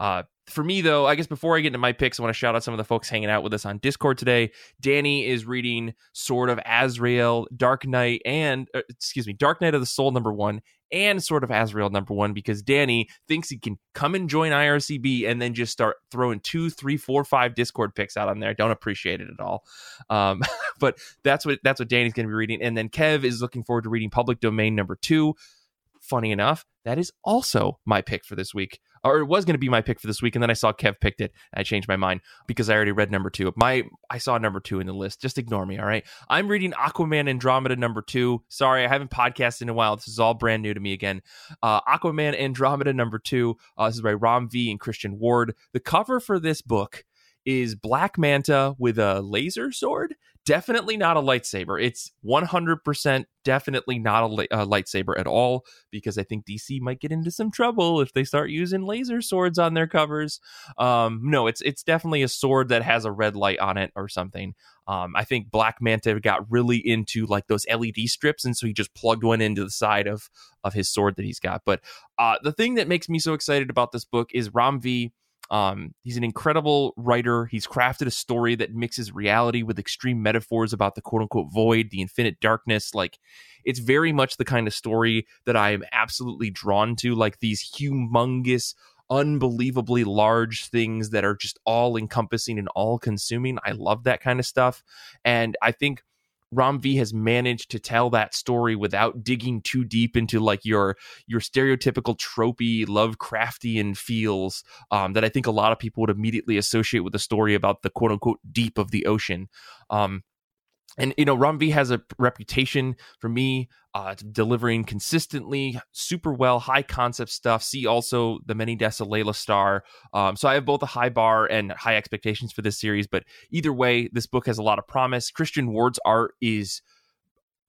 Uh, for me, though, I guess before I get into my picks, I want to shout out some of the folks hanging out with us on Discord today. Danny is reading Sword of Azrael, Dark Knight, and uh, excuse me, Dark Knight of the Soul number one, and Sword of Azrael number one because Danny thinks he can come and join IRCB and then just start throwing two, three, four, five Discord picks out on there. I don't appreciate it at all. Um, [LAUGHS] but that's what that's what Danny's going to be reading, and then Kev is looking forward to reading Public Domain number two. funny enough, that is also my pick for this week or it was going to be my pick for this week, and then I saw Kev picked it. I changed my mind because I already read number two. My I saw number two in the list. Just ignore me, all right? I'm reading Aquaman Andromeda number two. Sorry, I haven't podcasted in a while. This is all brand new to me again. Uh, Aquaman Andromeda number two. Uh, this is by Ram V and Christian Ward. The cover for this book is Black Manta with a laser sword definitely not a lightsaber. It's 100% definitely not a, a, lightsaber at all because I think DC might get into some trouble if they start using laser swords on their covers. Um, no, it's it's definitely a sword that has a red light on it or something. Um, I think Black Manta got really into like those LED strips, and so he just plugged one into the side of of his sword that he's got. But uh, the thing that makes me so excited about this book is Ram V um, he's an incredible writer. He's crafted a story that mixes reality with extreme metaphors about the quote unquote void, the infinite darkness. Like, it's very much the kind of story that I am absolutely drawn to. Like, these humongous, unbelievably large things that are just all encompassing and all consuming. I love that kind of stuff. And I think Ram V has managed to tell that story without digging too deep into like your your stereotypical tropey Lovecraftian feels um, that I think a lot of people would immediately associate with the story about the quote unquote deep of the ocean. Um, and you know Ram V has a reputation for me uh, delivering consistently super well high concept stuff. See also the many deaths of laila starr. Um, so i have both a high bar and high expectations for this series but either way this book has a lot of promise. Christian ward's art is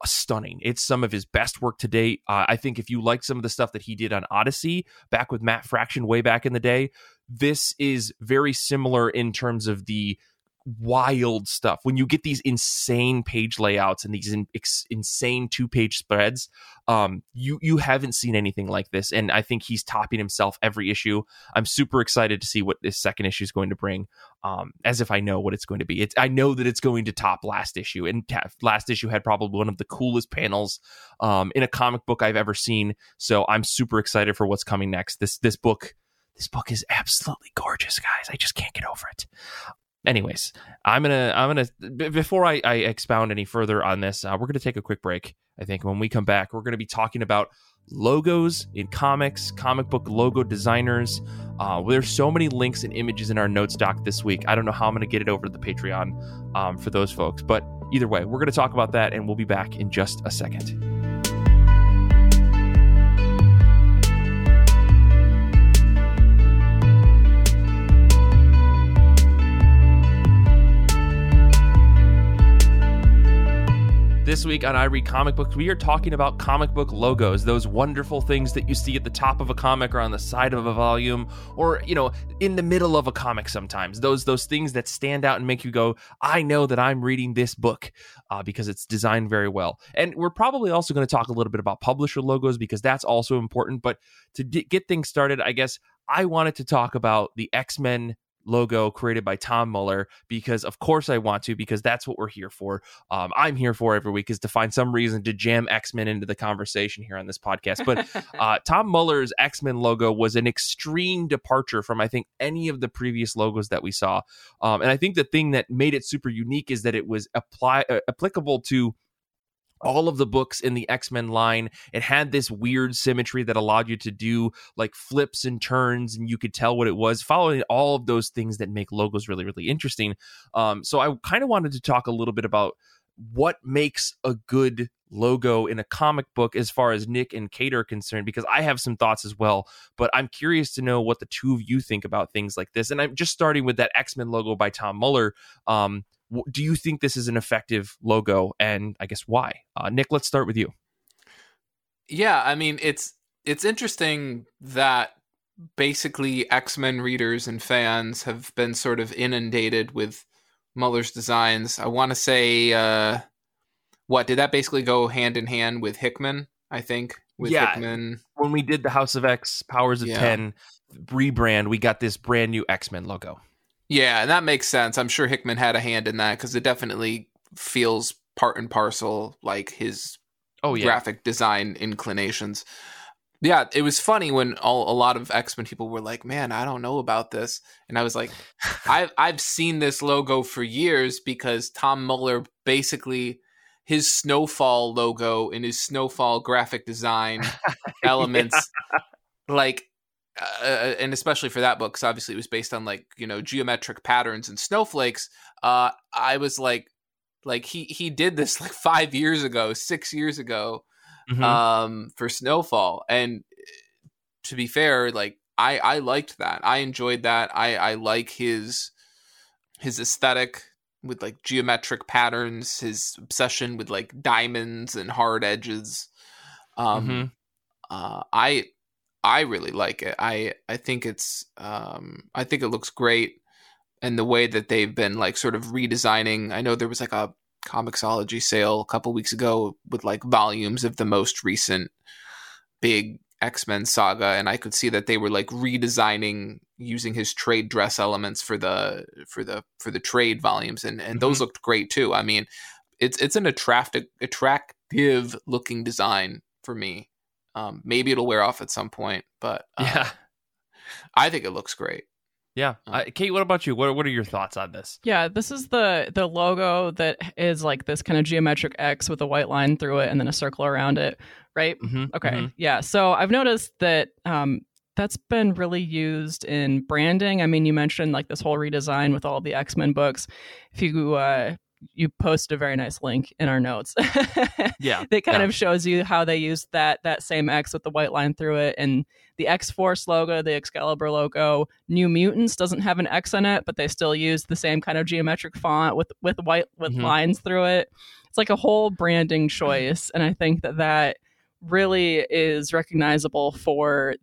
stunning. It's some of his best work to date. Uh, i think if you like some of the stuff that he did on ODY-C back with matt fraction way back in the day this is very similar in terms of the wild stuff. When you get these insane page layouts and these in, ex, insane two page spreads um you you haven't seen anything like this and i think he's topping himself every issue. I'm super excited to see what this second issue is going to bring um as if i know what it's going to be. It's i know that it's going to top last issue and last issue had probably one of the coolest panels um in a comic book i've ever seen so i'm super excited for what's coming next. This this book this book is absolutely gorgeous guys. I just can't get over it anyways i'm gonna i'm gonna b- before I, I expound any further on this uh, we're gonna take a quick break i think. When we come back we're gonna be talking about logos in comics comic book logo designers. Uh, there's so many links and images in our notes doc this week. I don't know how i'm gonna get it over to the patreon um, for those folks but either way we're gonna talk about that and we'll be back in just a second This week on I Read Comic Books, we are talking about comic book logos, those wonderful things that you see at the top of a comic or on the side of a volume or, you know, in the middle of a comic sometimes. Those those things that stand out and make you go, "I know that I'm reading this book." Uh, because it's designed very well. And we're probably also going to talk a little bit about publisher logos because that's also important, but to d- get things started, I guess I wanted to talk about the X-Men logo created by Tom Muller because, of course, I want to because that's what we're here for. Um, I'm here for every week is to find some reason to jam X Men into the conversation here on this podcast. But [LAUGHS] uh, Tom Muller's X Men logo was an extreme departure from I think any of the previous logos that we saw, um, and I think the thing that made it super unique is that it was apply uh, applicable to all of the books in the X-Men line. It had this weird symmetry that allowed you to do like flips and turns and you could tell what it was, following all of those things that make logos really, really interesting. Um, so I kind of wanted to talk a little bit about what makes a good logo in a comic book as far as Nick and Kate are concerned, because I have some thoughts as well. But I'm curious to know what the two of you think about things like this. And I'm just starting with that X Men logo by Tom Muller. Um, do you think this is an effective logo? And i guess why? Uh, nick let's start with you. Yeah i mean it's it's interesting that basically x-men readers and fans have been sort of inundated with muller's designs. I want to say uh what did that basically go hand in hand with hickman i think? With yeah, hickman. when we did the house of x powers of yeah. 10 rebrand we got this brand new x-men logo yeah, and that makes sense. I'm sure Hickman had a hand in that because it definitely feels part and parcel like his oh yeah. graphic design inclinations. Yeah, it was funny when all, a lot of X Men people were like, "Man, I don't know about this," and I was like, [LAUGHS] "I've I've seen this logo for years because Tom Muller basically his snowfall logo and his snowfall graphic design [LAUGHS] elements yeah. like uh, and especially for that book because obviously it was based on like you know geometric patterns and snowflakes uh i was like like he he did this like five years ago six years ago mm-hmm. um for snowfall and to be fair like i i liked that i enjoyed that i i like his his aesthetic with like geometric patterns, his obsession with like diamonds and hard edges. Um, mm-hmm. uh, I I really like it. I I think it's um, I think it looks great, and the way that they've been like sort of redesigning. I know there was like a Comixology sale a couple weeks ago with like volumes of the most recent big X Men saga, and I could see that they were like redesigning using his trade dress elements for the for the for the trade volumes, and and mm-hmm. those looked great too. I mean, it's it's an attractive attractive looking design for me. Um, maybe it'll wear off at some point, but uh, yeah, I think it looks great. Yeah, uh, Kate. What about you? What What are your thoughts on this? Yeah, this is the the logo that is like this kind of geometric X with a white line through it and then a circle around it, right? Mm-hmm, okay, mm-hmm. yeah. So I've noticed that um, that's been really used in branding. I mean, you mentioned like this whole redesign with all the X Men books. If you uh, you post a very nice link in our notes. [LAUGHS] yeah, that kind yeah. of shows you how they used that that same X with the white line through it, and the X Force logo, the Excalibur logo. New Mutants doesn't have an X in it, but they still use the same kind of geometric font with with white with mm-hmm. lines through it. It's like a whole branding choice, and I think that that really is recognizable for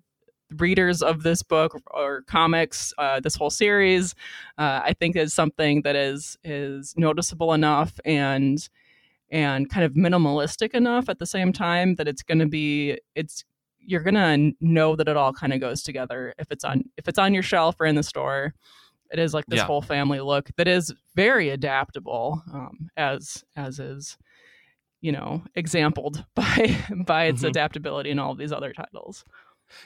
readers of this book or comics, uh, this whole series, uh, I think is something that is is noticeable enough and and kind of minimalistic enough at the same time that it's going to be it's you're going to know that it all kind of goes together if it's on if it's on your shelf or in the store. It is like this yeah. whole family look that is very adaptable, um, as as is you know exampled [LAUGHS] by by its mm-hmm. adaptability in all of these other titles.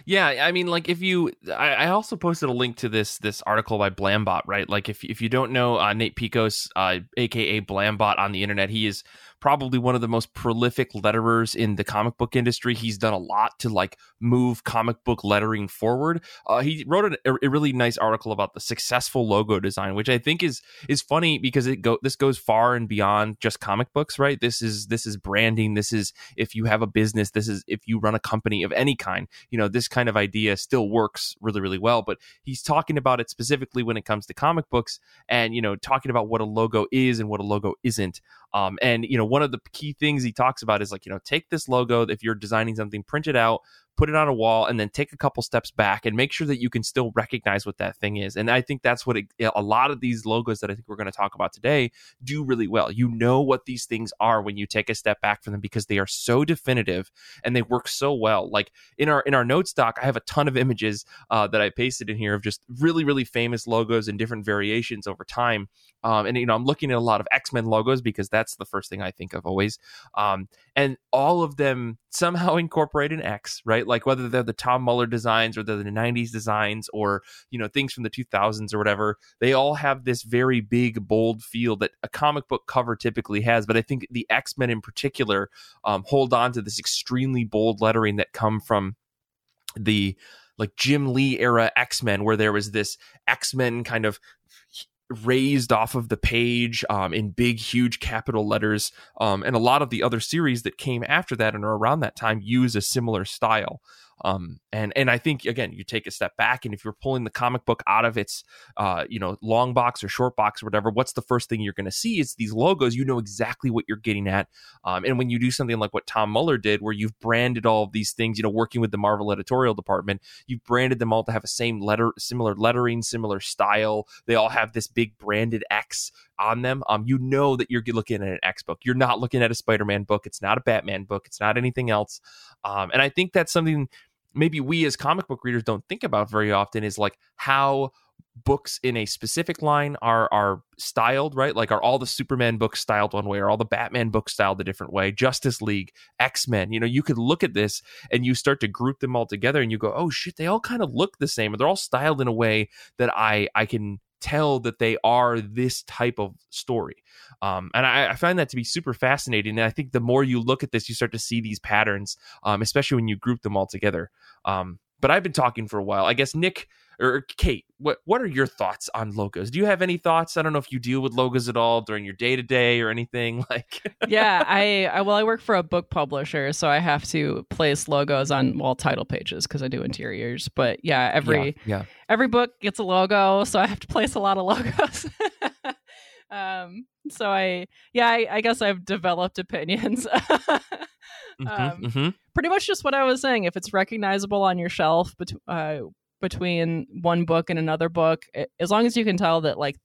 Yeah, I mean, like if you, I, I, also posted a link to this this article by Blambot, right? Like if if you don't know uh, Nate Piekos, uh, aka Blambot, on the internet, he is probably one of the most prolific letterers in the comic book industry. He's done a lot to like move comic book lettering forward. Uh, he wrote a, a, really nice article about the successful logo design, which I think is is funny because it go this goes far and beyond just comic books, right? This is this is branding. This is if you have a business. This is if you run a company of any kind. You know, this kind of idea still works really really well. But he's talking about it specifically when it comes to comic books, and you know, talking about what a logo is and what a logo isn't. Um, and you know, one of the key things he talks about is like, you know, take this logo if you're designing something, print it out, put it on a wall, and then take a couple steps back and make sure that you can still recognize what that thing is. And I think that's what it, a lot of these logos that I think we're going to talk about today do really well. You know what these things are when you take a step back from them because they are so definitive and they work so well. Like in our in our notes doc, I have a ton of images uh, that I pasted in here of just really really famous logos and different variations over time. Um, and you know, I'm looking at a lot of X Men logos because that's the first thing I think of always. Um, and all of them somehow [LAUGHS] incorporate an X, right? Like whether they're the Tom Muller designs or they're the 90s designs or, you know, things from the 2000s or whatever, they all have this very big, bold feel that a comic book cover typically has. But I think the X Men in particular um, hold on to this extremely bold lettering that come from the like Jim Lee era X Men, where there was this X Men kind of raised off of the page um, in big, huge capital letters. Um, and a lot of the other series that came after that and are around that time use a similar style. Um, and and I think again, you take a step back, and if you're pulling the comic book out of its, uh, you know, long box or short box or whatever, what's the first thing you're going to see? Is these logos. You know exactly what you're getting at. Um, and when you do something like what Tom Muller did, where you've branded all of these things, you know, working with the Marvel editorial department, you've branded them all to have a same letter, similar lettering, similar style. They all have this big branded X on them. Um, you know that you're looking at an X book. You're not looking at a Spider-Man book. It's not a Batman book. It's not anything else. Um, and I think that's something maybe we as comic book readers don't think about very often is like how books in a specific line are are styled right? Like are all the superman books styled one way? Or all the batman books styled a different way? Justice league x-men you know you could look at this and you start to group them all together and you go oh shit they all kind of look the same they're all styled in a way that i i can tell that they are this type of story. Um, and I, I, find that to be super fascinating. And I think the more you look at this, you start to see these patterns, um, especially when you group them all together. Um, but I've been talking for a while. I guess Nick or Kate, what what are your thoughts on logos? Do you have any thoughts? I don't know if you deal with logos at all during your day to day or anything [LAUGHS] like. yeah, I, I well, I work for a book publisher, so I have to place logos on wall title pages because I do interiors. But yeah, every yeah, yeah, every book gets a logo, so I have to place a lot of [LAUGHS] logos. um, so I yeah, I, I guess I've developed opinions. [LAUGHS] mm-hmm, um, mm-hmm. Pretty much just what I was saying. If it's recognizable on your shelf, bet- uh, between one book and another book as long as you can tell that like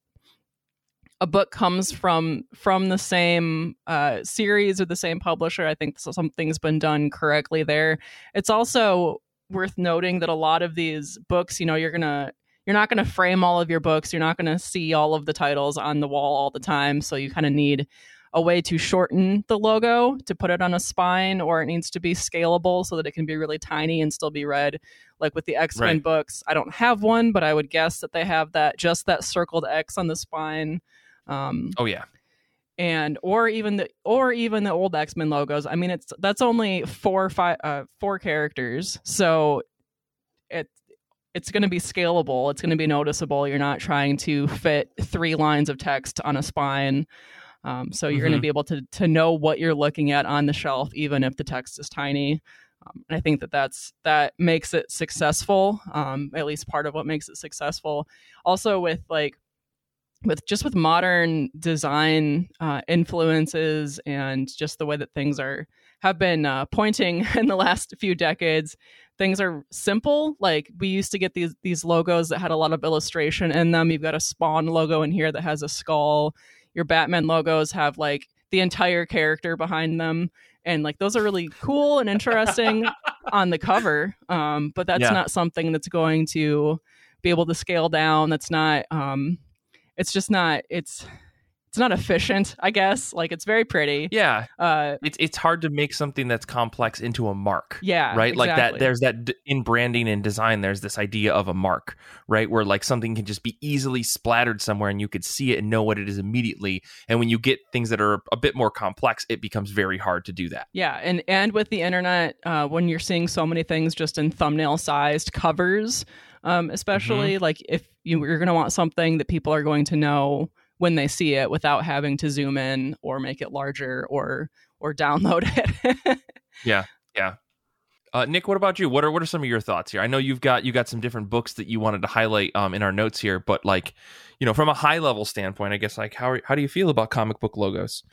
a book comes from from the same uh, series or the same publisher i think something's been done correctly there it's also worth noting that a lot of these books you know you're gonna you're not gonna frame all of your books you're not gonna see all of the titles on the wall all the time so you kind of need a way to shorten the logo to put it on a spine, or it needs to be scalable so that it can be really tiny and still be read. Like with the X Men right. books, I don't have one, but I would guess that they have that just that circled X on the spine. Um, oh yeah, and or even the or even the old X Men logos. I mean, it's that's only four five uh, four characters, so it it's going to be scalable. It's going to be noticeable. You're not trying to fit three lines of text on a spine. Um, so you're mm-hmm. going to be able to to know what you're looking at on the shelf, even if the text is tiny. Um, and I think that that's that makes it successful. Um, at least part of what makes it successful. Also, with like with just with modern design uh, influences and just the way that things are have been uh, pointing [LAUGHS] in the last few decades things are simple like we used to get these these logos that had a lot of illustration in them you've got a spawn logo in here that has a skull your Batman logos have like the entire character behind them and like those are really cool and interesting [LAUGHS] on the cover um, but that's yeah. not something that's going to be able to scale down that's not um, it's just not it's it's not efficient i guess. Like it's very pretty. Yeah. Uh it's it's hard to make something that's complex into a mark yeah right? Exactly. like that there's that in branding and design there's this idea of a mark right? Where like something can just be easily splattered somewhere and you could see it and know what it is immediately. And when you get things that are a bit more complex it becomes very hard to do that. Yeah and and with the internet uh when you're seeing so many things just in thumbnail sized covers um especially mm-hmm. like if you, you're going to want something that people are going to know when they see it without having to zoom in or make it larger or or download [LAUGHS] it. yeah, yeah. Uh, Nick, what about you? What are what are some of your thoughts here? I know you've got you got some different books that you wanted to highlight um, in our notes here, but like, you know, from a high level standpoint, I guess like how how do you feel about comic book logos?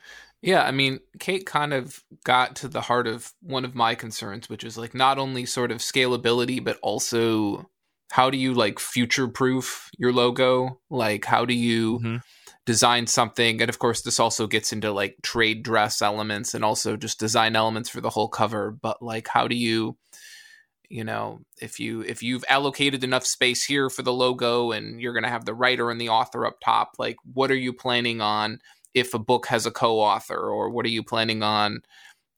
Yeah, I mean, Kate kind of got to the heart of one of my concerns, which is like not only sort of scalability, but also how do you like future proof your logo? Like, how do you mm-hmm design something and of course this also gets into like trade dress elements and also just design elements for the whole cover but like how do you you know if you if you've allocated enough space here for the logo and you're going to have the writer and the author up top like what are you planning on if a book has a co-author or what are you planning on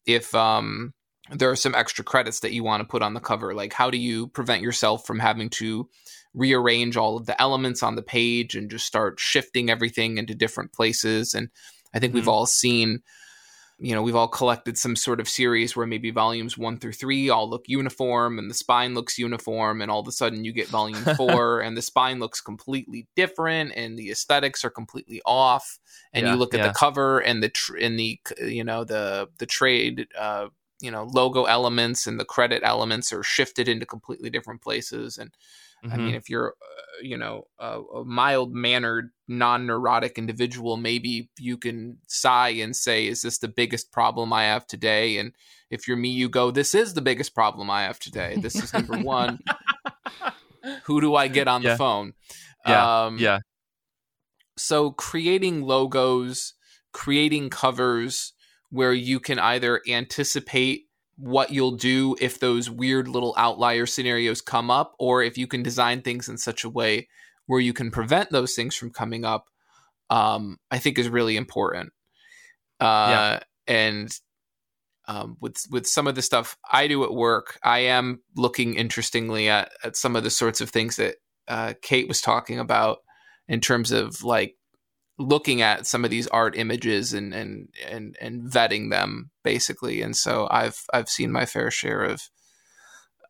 if um there are some extra credits that you want to put on the cover? Like how do you prevent yourself from having to rearrange all of the elements on the page and just start shifting everything into different places. And I think mm-hmm. we've all seen, you know, we've all collected some sort of series where maybe volumes one through three all look uniform and the spine looks uniform, and all of a sudden you get volume [LAUGHS] four and the spine looks completely different and the aesthetics are completely off. And yeah, you look at yeah. the cover and the tr- and the you know the the trade. Uh, you know logo elements and the credit elements are shifted into completely different places and Mm-hmm. I mean, mm-hmm. if you're, uh, you know, a, a mild mannered, non neurotic individual, maybe you can sigh and say, is this the biggest problem I have today? And if you're me, you go, this is the biggest problem I have today. This is number one. [LAUGHS] Who do I get on yeah. the phone? Yeah. Um, yeah. So creating logos, creating covers where you can either anticipate what you'll do if those weird little outlier scenarios come up, or if you can design things in such a way where you can prevent those things from coming up, um, I think is really important. Uh, yeah. And um, with with some of the stuff I do at work, I am looking interestingly at at some of the sorts of things that uh, Kate was talking about, in terms of like looking at some of these art images and and and and vetting them basically and so i've i've seen my fair share of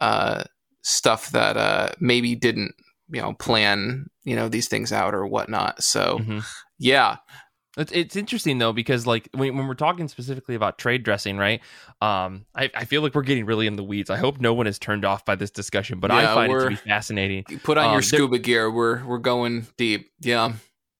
uh stuff that uh maybe didn't you know plan you know these things out or whatnot so mm-hmm. yeah it's, it's interesting though because like when, when we're talking specifically about trade dressing, right? Um, I, I feel like we're getting really in the weeds. I hope no one is turned off by this discussion, but yeah, I find it to be fascinating. Put on um, your scuba gear. We're we're going deep. Yeah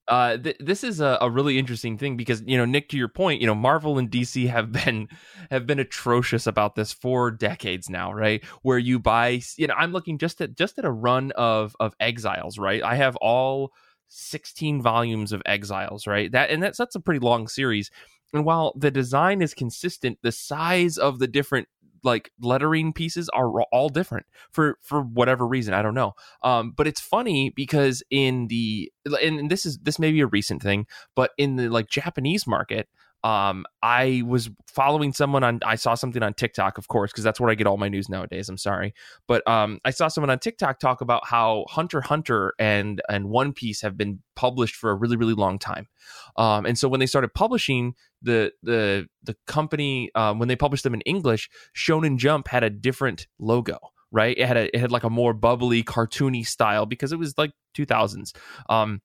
uh, th- this is a, a, really interesting thing because you know Nick, to your point, you know Marvel and DC have [LAUGHS] been have been atrocious about this for decades now, right? Where you buy, you know, I'm looking just at just at a run of of Exiles, right? I have all 16 volumes of Exiles, right? That and that's that's a pretty long series. And while the design is consistent, the size of the different like lettering pieces are all different for for whatever reason i don't know. Um but it's funny because in the and this is this may be a recent thing but in the like japanese market um, I was following someone on. I saw something on TikTok, of course, because that's where I get all my news nowadays. I'm sorry, but um, I saw someone on TikTok talk about how Hunter Hunter and and One Piece have been published for a really really long time, um, and so when they started publishing the the the company um, when they published them in English, Shonen Jump had a different logo right? It had a it had like a more bubbly, cartoony style because it was like 2000s. Um,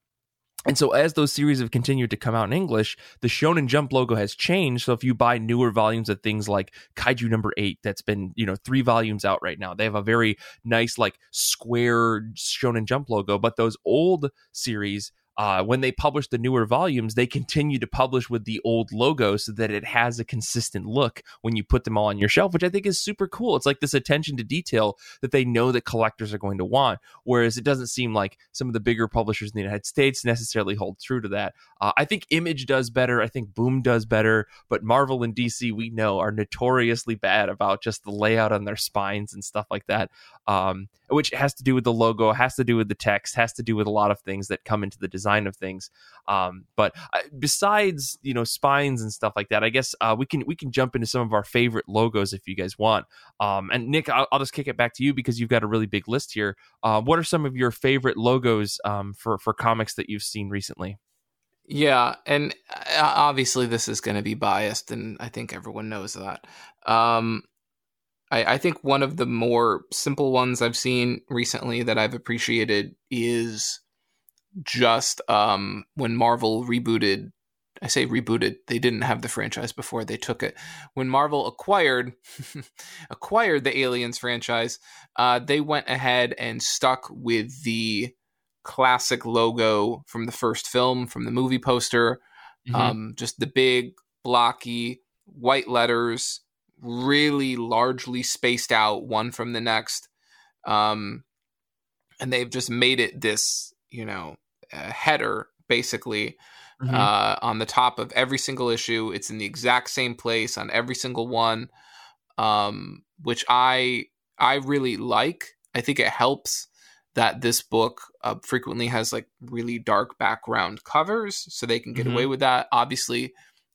and so, as those series have continued to come out in English, the Shonen Jump logo has changed. So, if you buy newer volumes of things like Kaiju number eight, that's been, you know, three volumes out right now, they have a very nice, like, square Shonen Jump logo. But those old series uh, when they publish the newer volumes, they continue to publish with the old logo so that it has a consistent look when you put them all on your shelf, which I think is super cool. It's like this attention to detail that they know that collectors are going to want. Whereas it doesn't seem like some of the bigger publishers in the United States necessarily hold true to that. Uh, I think Image does better. I think Boom does better. But Marvel and DC, we know, are notoriously bad about just the layout on their spines and stuff like that. Um, which has to do with the logo, has to do with the text, has to do with a lot of things that come into the design of things. Um, but uh, besides, you know, spines and stuff like that, I guess uh, we can we can jump into some of our favorite logos if you guys want. Um, and Nick, I'll, I'll, just kick it back to you because you've got a really big list here. Uh, what are some of your favorite logos um, for for comics that you've seen recently? Yeah, and uh, obviously this is going to be biased, and I think everyone knows that. Um, I, I think one of the more simple ones I've seen recently that I've appreciated is just um, when Marvel rebooted. I say rebooted. They didn't have the franchise before they took it. When Marvel acquired [LAUGHS] acquired the Aliens franchise, uh, they went ahead and stuck with the classic logo from the first film, from the movie poster. Mm-hmm. Um, just the big blocky white letters really largely spaced out one from the next. Um, and they've just made it this, you know, a header basically mm-hmm. uh, on the top of every single issue. It's in the exact same place on every single one, um, which I I really like. I think it helps that this book uh, frequently has like really dark background covers, so they can get mm-hmm. away with that. Obviously,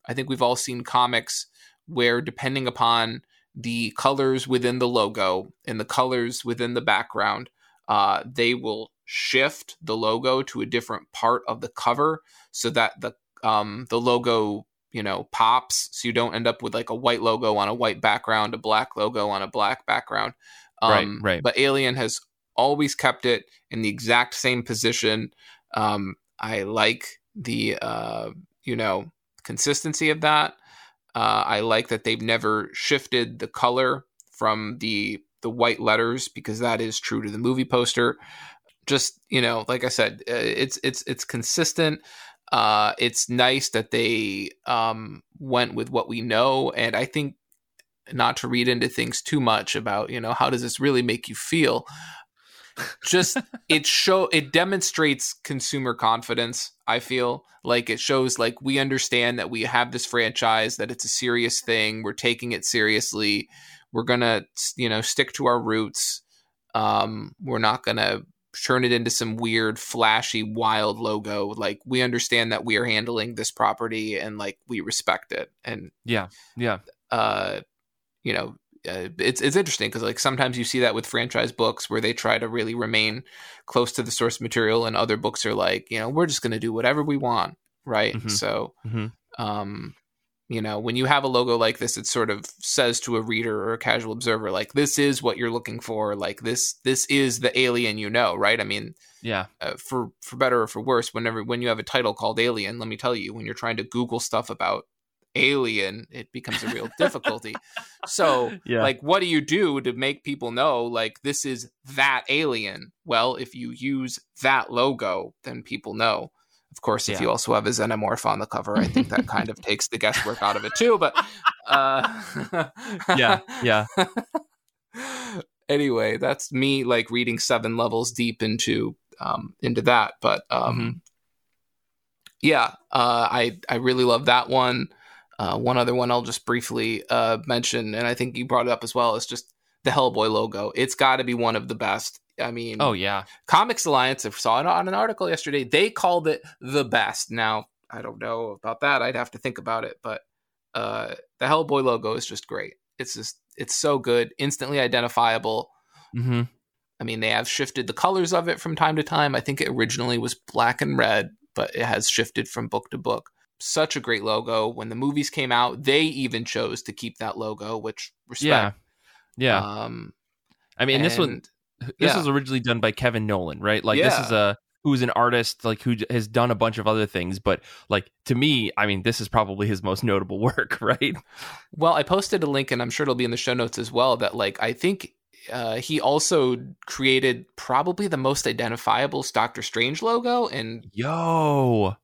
I think we've all seen comics where depending upon the colors within the logo and the colors within the background, uh, they will shift the logo to a different part of the cover so that the um, the logo you know pops so you don't end up with like a white logo on a white background a black logo on a black background um, right, right. but alien has always kept it in the exact same position um, i like the uh, you know consistency of that uh, I like that they've never shifted the color from the the white letters because that is true to the movie poster. Just you know, like I said, uh, it's it's it's consistent. Uh, it's nice that they um, went with what we know, and I think not to read into things too much about you know how does this really make you feel? Just [LAUGHS] it show it demonstrates consumer confidence i feel. Like it shows like we understand that we have this franchise that it's a serious thing we're taking it seriously we're gonna you know stick to our roots. Um we're not gonna turn it into some weird flashy wild logo like we understand that we are handling this property and like we respect it and yeah yeah uh you know uh, it's it's interesting because like sometimes you see that with franchise books where they try to really remain close to the source material, and other books are like, you know, we're just going to do whatever we want, right? Mhm. So, Mhm. um, you know, when you have a logo like this, it sort of says to a reader or a casual observer, like, this is what you're looking for. Like this, this is the alien you know, right? I mean, Yeah. uh, for for better or for worse, whenever when you have a title called Alien, let me tell you, when you're trying to Google stuff about Alien, it becomes a real difficulty. So, [LAUGHS] Yeah. like, what do you do to make people know like this is that Alien? Well, if you use that logo, then people know. Of course, if Yeah. you also have a xenomorph on the cover, I think that [LAUGHS] kind of takes the guesswork out of it too. But uh, Yeah. [LAUGHS] Yeah. anyway, that's me like reading seven levels deep into um into that. But um Mm-hmm. yeah, uh I I really love that one. Uh one other one I'll just briefly uh mention, and I think you brought it up as well, is just the Hellboy logo. It's gotta be one of the best. I mean Oh yeah. Comics Alliance, I saw it on an article yesterday. They called it the best. Now, I don't know about that. I'd have to think about it, but uh, the Hellboy logo is just great. It's just it's so good, instantly identifiable. Mm-hmm. I mean, they have shifted the colors of it from time to time. I think it originally was black and red, but it has shifted from book to book. Such a great logo. When the movies came out, they even chose to keep that logo, which respect. Yeah. Um, I mean, this one this yeah. was originally done by Kevin Nowlan, right? Like this is a who's an artist like who has done a bunch of other things, but like to me, I mean, this is probably his most notable [LAUGHS] work, right? Well, I posted a link, and I'm sure it'll be in the show notes as well. That like I think uh, he also created probably the most identifiable Doctor Strange logo, and Yo.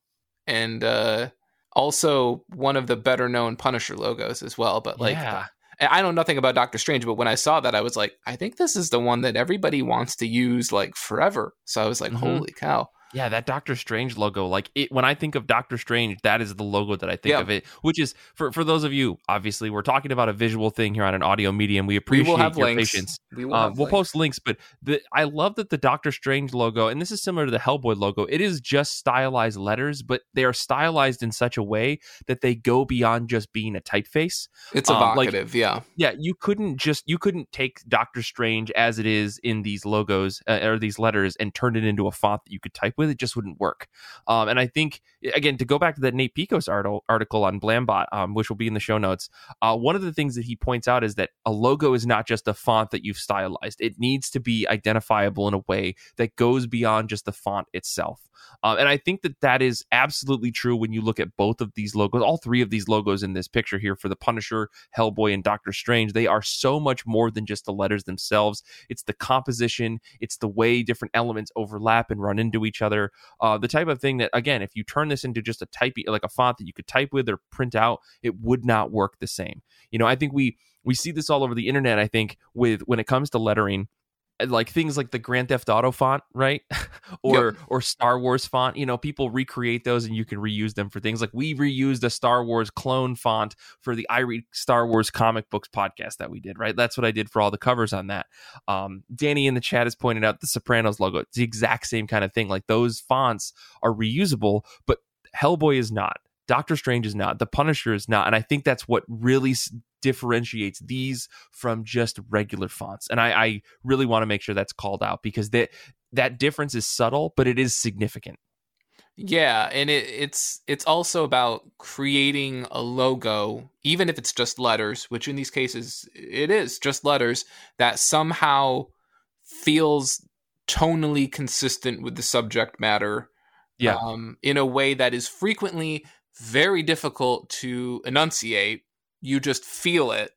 and uh, also one of the better known Punisher logos as well. But like, yeah. I know nothing about Doctor Strange, but when I saw that, I was like, I think this is the one that everybody wants to use like forever. So I was like, Mhm. holy cow! Yeah, that Doctor Strange logo, like it when I think of Doctor Strange, that is the logo that I think Yeah. of it. Which is for for those of you, obviously, we're talking about a visual thing here on an audio medium. We We appreciate will have your links. patience. We will. Um, have we'll links. post links, but the I love that the Doctor Strange logo, and this is similar to the Hellboy logo. It is just stylized letters, but they are stylized in such a way that they go beyond just being a typeface. It's um, like- evocative, yeah. Yeah, you couldn't just you couldn't take Doctor Strange as it is in these logos uh, or these letters and turn it into a font that you could type with. It just wouldn't work. Um, and I think again to go back to that Nate Piekos article article on Blambot, um, which will be in the show notes. Uh, one of the things that he points out is that a logo is not just a font that you've stylized. It needs to be identifiable in a way that goes beyond just the font itself. Um, and I think that that is absolutely true when you look at both of these logos, all three of these logos in this picture here for the Punisher, Hellboy, and Doctor Strange. They are so much more than just the letters themselves. It's the composition, it's the way different elements overlap and run into each other. Uh, the type of thing that, again, if you turn this into just a type, like a font that you could type with or print out, it would not work the same. You know, I think we we see this all over the internet. I think with when it comes to lettering like things like the Grand Theft Auto font, right? [LAUGHS] or or Star Wars font. You know, people recreate those and you can reuse them for things like we reused a Star Wars clone font for the I Read Star Wars comic books podcast that we did, right? That's what I did for all the covers on that. Um, Danny in the chat has pointed out the Sopranos logo. It's the exact same kind of thing. Like those fonts are reusable, but Hellboy is not. Doctor Strange is not. The Punisher is not. And I think that's what really differentiates these from just regular fonts. And I, I really want to make sure that's called out because that that difference is subtle, but it is significant. Yeah, and it, it's it's also about creating a logo, even if it's just letters, which in these cases it is just letters that somehow feels tonally consistent with the subject matter. Yeah. um, in a way that is frequently very difficult to enunciate. You just feel it,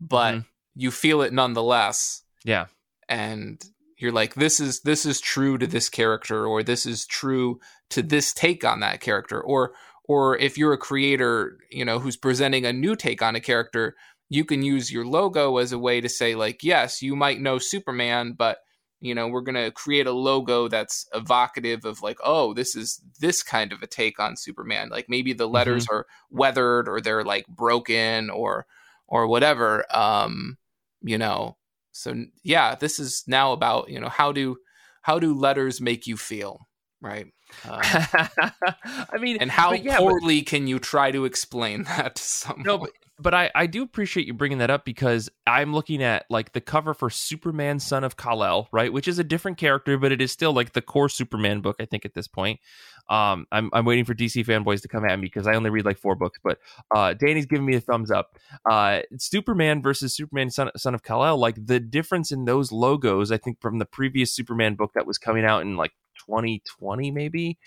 but Mhm. you feel it nonetheless Yeah. and you're like this is this is true to this character or this is true to this take on that character or or if you're a creator you know who's presenting a new take on a character you can use your logo as a way to say like yes you might know superman but you know we're going to create a logo that's evocative of like oh this is this kind of a take on superman. Like maybe the letters are weathered or they're like broken or or whatever um you know. So yeah this is now about you know how do how do letters make you feel right? Uh, [LAUGHS] I mean, and how but yeah, but- poorly can you try to explain [LAUGHS] that to someone? No, but but I, I do appreciate you bringing that up because I'm looking at like the cover for Superman Son of Kal-El, right? Which is a different character, but it is still like the core Superman book, I think, at this point. Um, I'm, I'm waiting for DC fanboys to come at me because I only read like four books, but uh, Danny's giving me a thumbs up. Uh, Superman versus Superman Son, Son of Kal-El, like the difference in those logos, I think from the previous Superman book that was coming out in like 2020, maybe.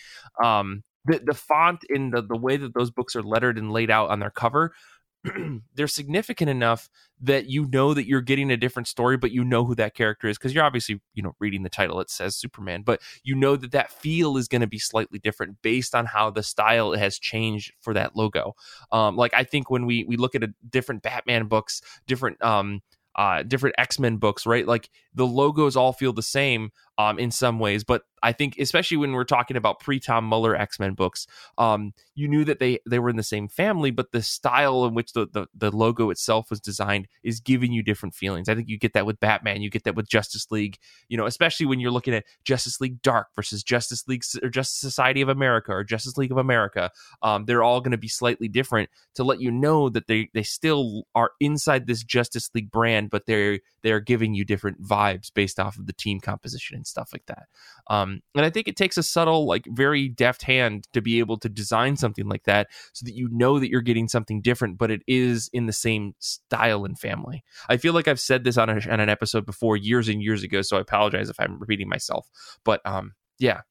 Um, the, the font in the, the way that those books are lettered and laid out on their cover [CLEARS THROAT] they're significant enough that you know that you're getting a different story but you know who that character is because you're obviously you know reading the title it says superman but you know that that feel is going to be slightly different based on how the style has changed for that logo. Um like i think when we we look at a different batman books different um uh different x-men books right like the logos all feel the same um, in some ways. But I think, especially when we're talking about pre Tom Muller X Men books, um, you knew that they they were in the same family, but the style in which the, the the logo itself was designed is giving you different feelings. I think you get that with Batman, you get that with Justice League. You know, especially when you're looking at Justice League Dark versus Justice League or Justice Society of America or Justice League of America. Um, they're all going to be slightly different to let you know that they they still are inside this Justice League brand, but they're they're giving you different vibes based off of the team composition and stuff like that. Um, and I think it takes a subtle, like very deft hand to be able to design something like that so that you know that you're getting something different, but it is in the same style and family. I feel like I've said this on, a, on an episode before years and years ago, so I apologize if I'm repeating myself. But um, yeah,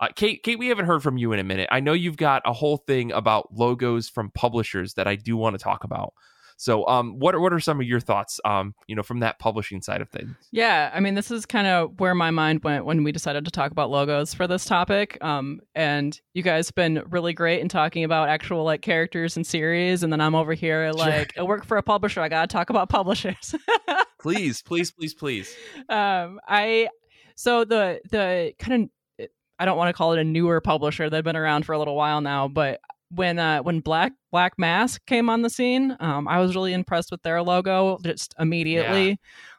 uh, Kate, Kate, we haven't heard from you in a minute. I know you've got a whole thing about logos from publishers that I do want to talk about. So, um, what are, what are some of your thoughts, um, you know, from that publishing side of things? Yeah, I mean, this is kind of where my mind went when we decided to talk about logos for this topic. Um, and you guys have been really great in talking about actual like characters and series, and then I'm over here like, sure. I work for a publisher. I gotta talk about publishers. [LAUGHS] please, please, please, please. Um, I so the the kind of I don't want to call it a newer publisher. They've been around for a little while now, but when uh, when Black Black Mask came on the scene, um, I was really impressed with their logo just immediately. Yeah.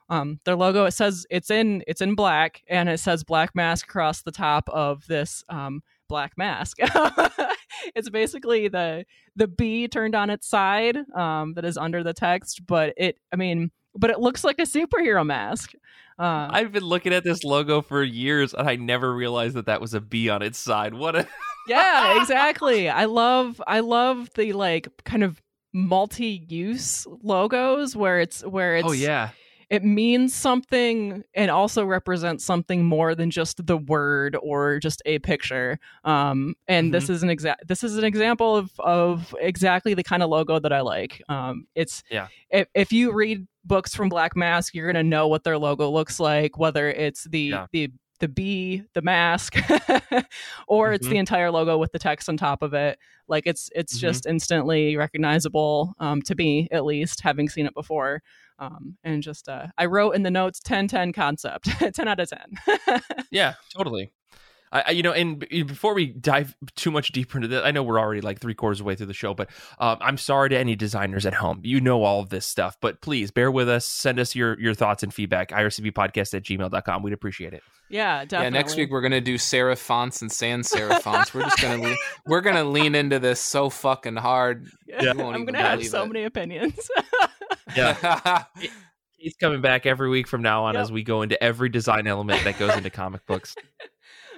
Um, their logo it says it's in it's in black and it says Black Mask across the top of this um, black mask. [LAUGHS] it's basically the the B turned on its side um, that is under the text, but it I mean, but it looks like a superhero mask. Uh, I've been looking at this logo for years, and I never realized that that was a B on its side. What a yeah, [LAUGHS] exactly. I love I love the like kind of multi-use logos where it's where oh, it's oh yeah it means something and also represents something more than just the word or just a picture. Um, and mm-hmm. this is an exact this is an example of of exactly the kind of logo that I like. Um, it's yeah. If, if you read books from Black Mask, you're gonna know what their logo looks like, whether it's the yeah. the the B, the mask, [LAUGHS] or mm-hmm. it's the entire logo with the text on top of it. Like it's it's mm-hmm. just instantly recognizable um, to me, at least, having seen it before. Um, and just uh, I wrote in the notes 10 10 concept, [LAUGHS] 10 out of 10. [LAUGHS] yeah, totally. I, you know, and before we dive too much deeper into this, I know we're already like three quarters of the way through the show, but um, I'm sorry to any designers at home. You know all of this stuff, but please bear with us. Send us your your thoughts and feedback. ircbpodcast at gmail.com. We'd appreciate it. Yeah, definitely. Yeah, next week we're gonna do serif fonts and sans serif fonts. We're just gonna [LAUGHS] we're gonna lean into this so fucking hard. Yeah, I'm gonna have so it. many opinions. [LAUGHS] yeah. [LAUGHS] He's coming back every week from now on yep. as we go into every design element that goes into comic books.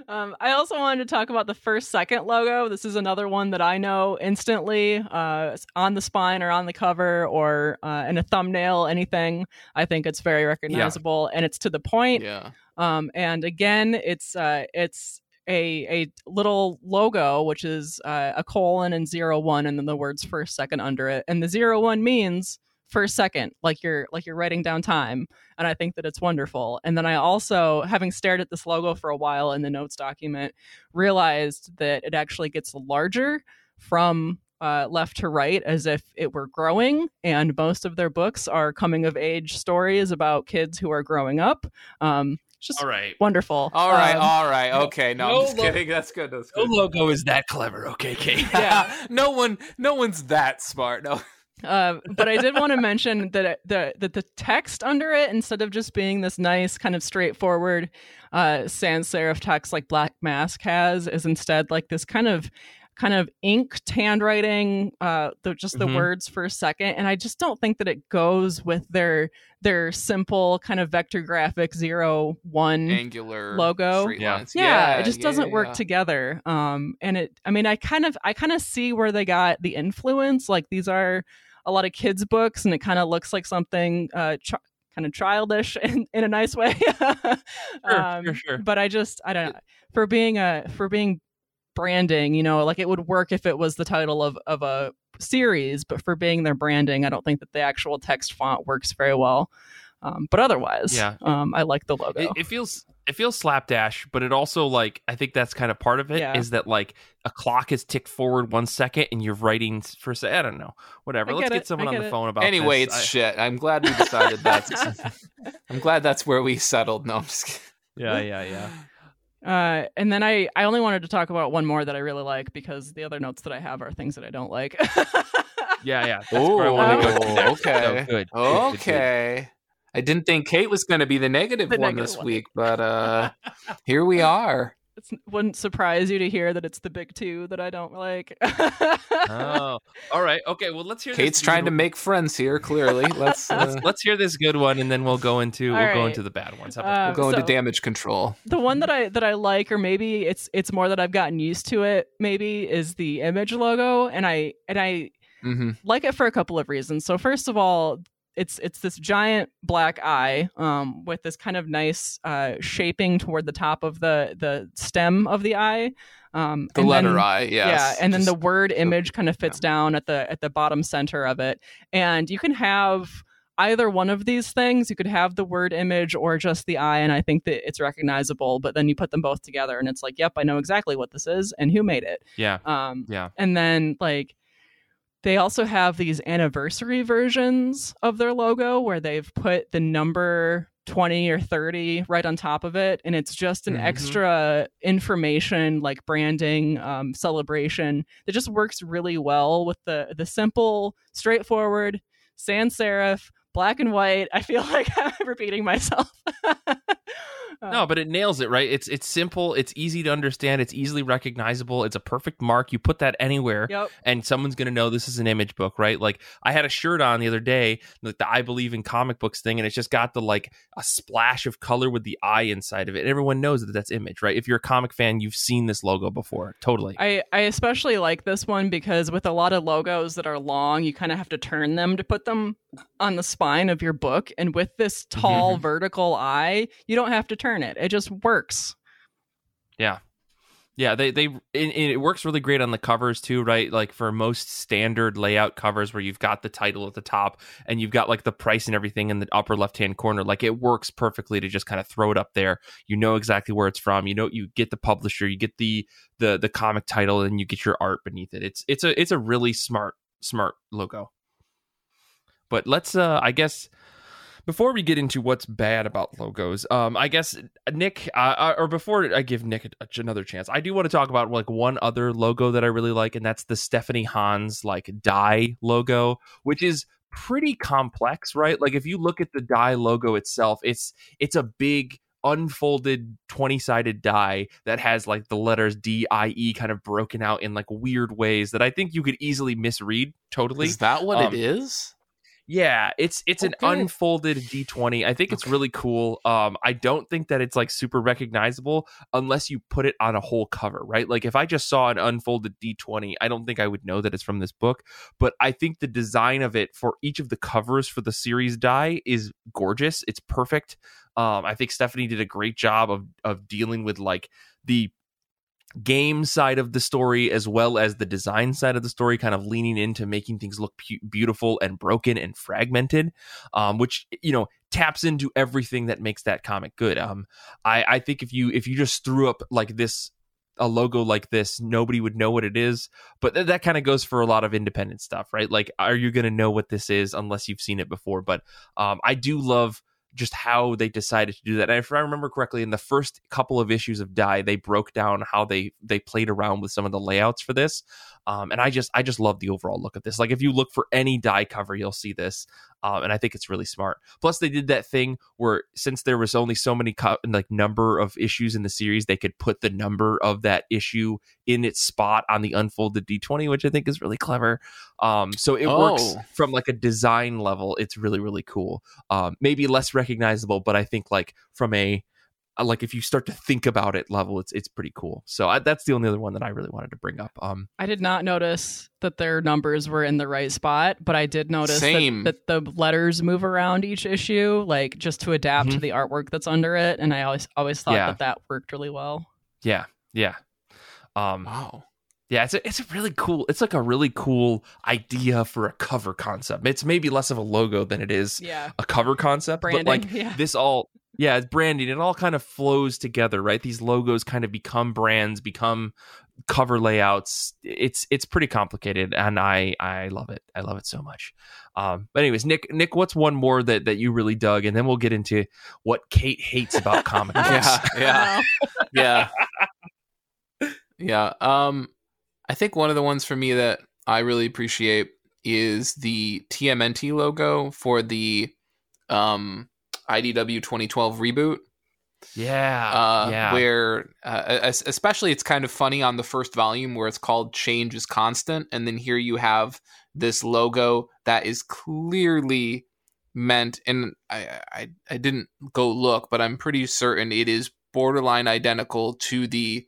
Um, I also wanted to talk about the first second logo. This is another one that I know instantly uh, on the spine or on the cover or uh, in a thumbnail, anything. I think it's very recognizable yeah. and it's to the point. Yeah. Um, and again, it's uh, it's a a little logo which is uh, a colon and zero one and then the words first second under it. And the zero one means for a second like you're like you're writing down time and i think that it's wonderful. And then i also having stared at this logo for a while in the notes document realized that it actually gets larger from uh, left to right as if it were growing and most of their books are coming of age stories about kids who are growing up. Um, just all right wonderful. All right um, all right okay no, no i'm just lo- kidding that's good that's good. no logo is that clever. Okay kate. [LAUGHS] Yeah. No one no one's that smart. No uh, but I did want to mention that the, that the text under it, instead of just being this nice kind of straightforward uh, sans serif text like Black Mask has, is instead like this kind of kind of inked handwriting, uh, the, just the Mhm. words for a second, and I just don't think that it goes with their their simple kind of vector graphic zero one Angular logo. straight Yeah. yeah, it just yeah, doesn't yeah, work yeah. together um and it i mean i kind of i kind of see where they got the influence like these are a lot of kids books and it kind of looks like something uh ch- kind of childish [LAUGHS] in, in a nice way [LAUGHS] Um, sure, sure. but i just i don't know for being a for being branding you know like it would work if it was the title of of a series but for being their branding i don't think that the actual text font works very well um, but otherwise Yeah. um, i like the logo It, it feels it feels slapdash, but it also like I think that's kind of part of it is Yeah. that like a clock is ticked forward one second and you're writing for a se- I don't know whatever. I Let's get get someone I on the it. phone about. It. Anyway, this. it's I- shit. I'm glad we decided that. [LAUGHS] I'm glad that's where we settled. No, I'm just kidding. yeah, yeah, yeah. Uh, and then I, I only wanted to talk about one more that I really like because the other notes that I have are things that I don't like. [LAUGHS] Yeah, yeah. That's where I want to go. Oh, okay. So, good. Good, good, good. Okay. I didn't think Kate was going to be the negative The one negative this one. week, but uh [LAUGHS] here we are. It wouldn't surprise you to hear that it's the big two that I don't like. Oh, all right. Okay. Well, let's hear. Kate's this trying to good- make friends here. Clearly, [LAUGHS] let's uh, Let's, let's hear this good one, and then we'll go into All we'll go into the bad ones. How Uh, about go into damage control. the one that I that I like, or maybe it's it's more that I've gotten used to it. Maybe is the image logo, and I and I hmm like it for a couple of reasons. So first of all, it's it's this giant black eye um, with this kind of nice uh, shaping toward the top of the the stem of the eye. Um, The letter then- I, yes. Yeah, and then the word image kind of fits down at the at the bottom center of it, and you can have either one of these things. You could have the word image or just the eye, and I think that it's recognizable. But then you put them both together, and it's like, yep, I know exactly what this is and who made it. yeah, Um, yeah. and then like they also have these anniversary versions of their logo where they've put the number 20 or 30 right on top of it and it's just an Mhm. extra information like branding um, celebration that just works really well with the the simple straightforward sans serif black and white i feel [LAUGHS] like i'm repeating myself [LAUGHS] No, but it nails it, right? It's it's simple, it's easy to understand, it's easily recognizable, it's a perfect mark. You put that anywhere, yep and someone's gonna know this is an image book, right? Like I had a shirt on the other day, like the I believe in comic books thing, and it's just got the like a splash of color with the eye inside of it. And everyone knows that that's image, right? If you're a comic fan, you've seen this logo before, totally. I, I especially like this one because with a lot of logos that are long, you kind of have to turn them to put them on the spine of your book. And with this mm-hmm. tall vertical eye, you don't have to turn it. It just works. Yeah, Yeah. they they and it works really great on the covers too, right? Like for most standard layout covers where you've got the title at the top and you've got like the price and everything in the upper left hand corner, like it works perfectly to just kind of throw it up there. You know exactly where it's from. You know you get the publisher, you get the the the comic title, and you get your art beneath it. It's it's a it's a really smart smart logo. But let's uh I guess before we get into what's bad about logos, um, I guess Nick, uh, or before I give Nick another chance, I do want to talk about like one other logo that I really like, and that's the Stephanie Hans like die logo, which is pretty complex, right? Like if you look at the die logo itself, it's it's a big unfolded 20 sided die that has like the letters D I E kind of broken out in like weird ways that I think you could easily misread totally. Is that what Um, it is? Yeah, it's it's an unfolded D20. I think it's really cool. Um I don't think that it's like super recognizable unless you put it on a whole cover, right? Like if I just saw an unfolded D20, I don't think I would know that it's from this book, but I think the design of it for each of the covers for the series die is gorgeous. It's perfect. Um I think Stephanie did a great job of of dealing with like the game side of the story as well as the design side of the story kind of leaning into making things look pu- beautiful and broken and fragmented um, which you know taps into everything that makes that comic good. Um, I, I think if you if you just threw up like this a logo like this nobody would know what it is but th- that kind of goes for a lot of independent stuff right? Like are you going to know what this is unless you've seen it before? But um, i do love just how they decided to do that. And if I remember correctly, in the first couple of issues of Die, they broke down how they they played around with some of the layouts for this. Um, and I just I just love the overall look of this. Like if you look for any Die cover, you'll see this, um, and I think it's really smart. Plus, they did that thing where since there was only so many co- like number of issues in the series, they could put the number of that issue in its spot on the unfolded D20, which I think is really clever. Um, so it Oh. works from like a design level. It's really really cool. Um, maybe less recognizable, but I think like from a uh, like if you start to think about it level, it's it's pretty cool. So I, that's the only other one that I really wanted to bring up. Um, I did not notice that their numbers were in the right spot, but I did notice that, that the letters move around each issue, like just to adapt to Mhm. the artwork that's under it. And I always always thought Yeah. that that worked really well. yeah, yeah. Um, Wow. Yeah, it's a, it's a really cool. It's like a really cool idea for a cover concept. It's maybe less of a logo than it is Yeah, a cover concept, branding. but like yeah, this all yeah, it's branding. It all kind of flows together, right? These logos kind of become brands, become cover layouts. It's it's pretty complicated, and I I love it. I love it so much. Um, but anyways, Nick Nick, what's one more that that you really dug, and then we'll get into what Kate hates about [LAUGHS] comic books. Yeah, yeah. Yeah yeah um i think one of the ones for me that i really appreciate is the tmnt logo for the um idw 2012 reboot yeah, uh yeah. where uh, especially it's kind of funny on the first volume where it's called change is constant and then here you have this logo that is clearly meant and I, I i didn't go look but i'm pretty certain it is borderline identical to the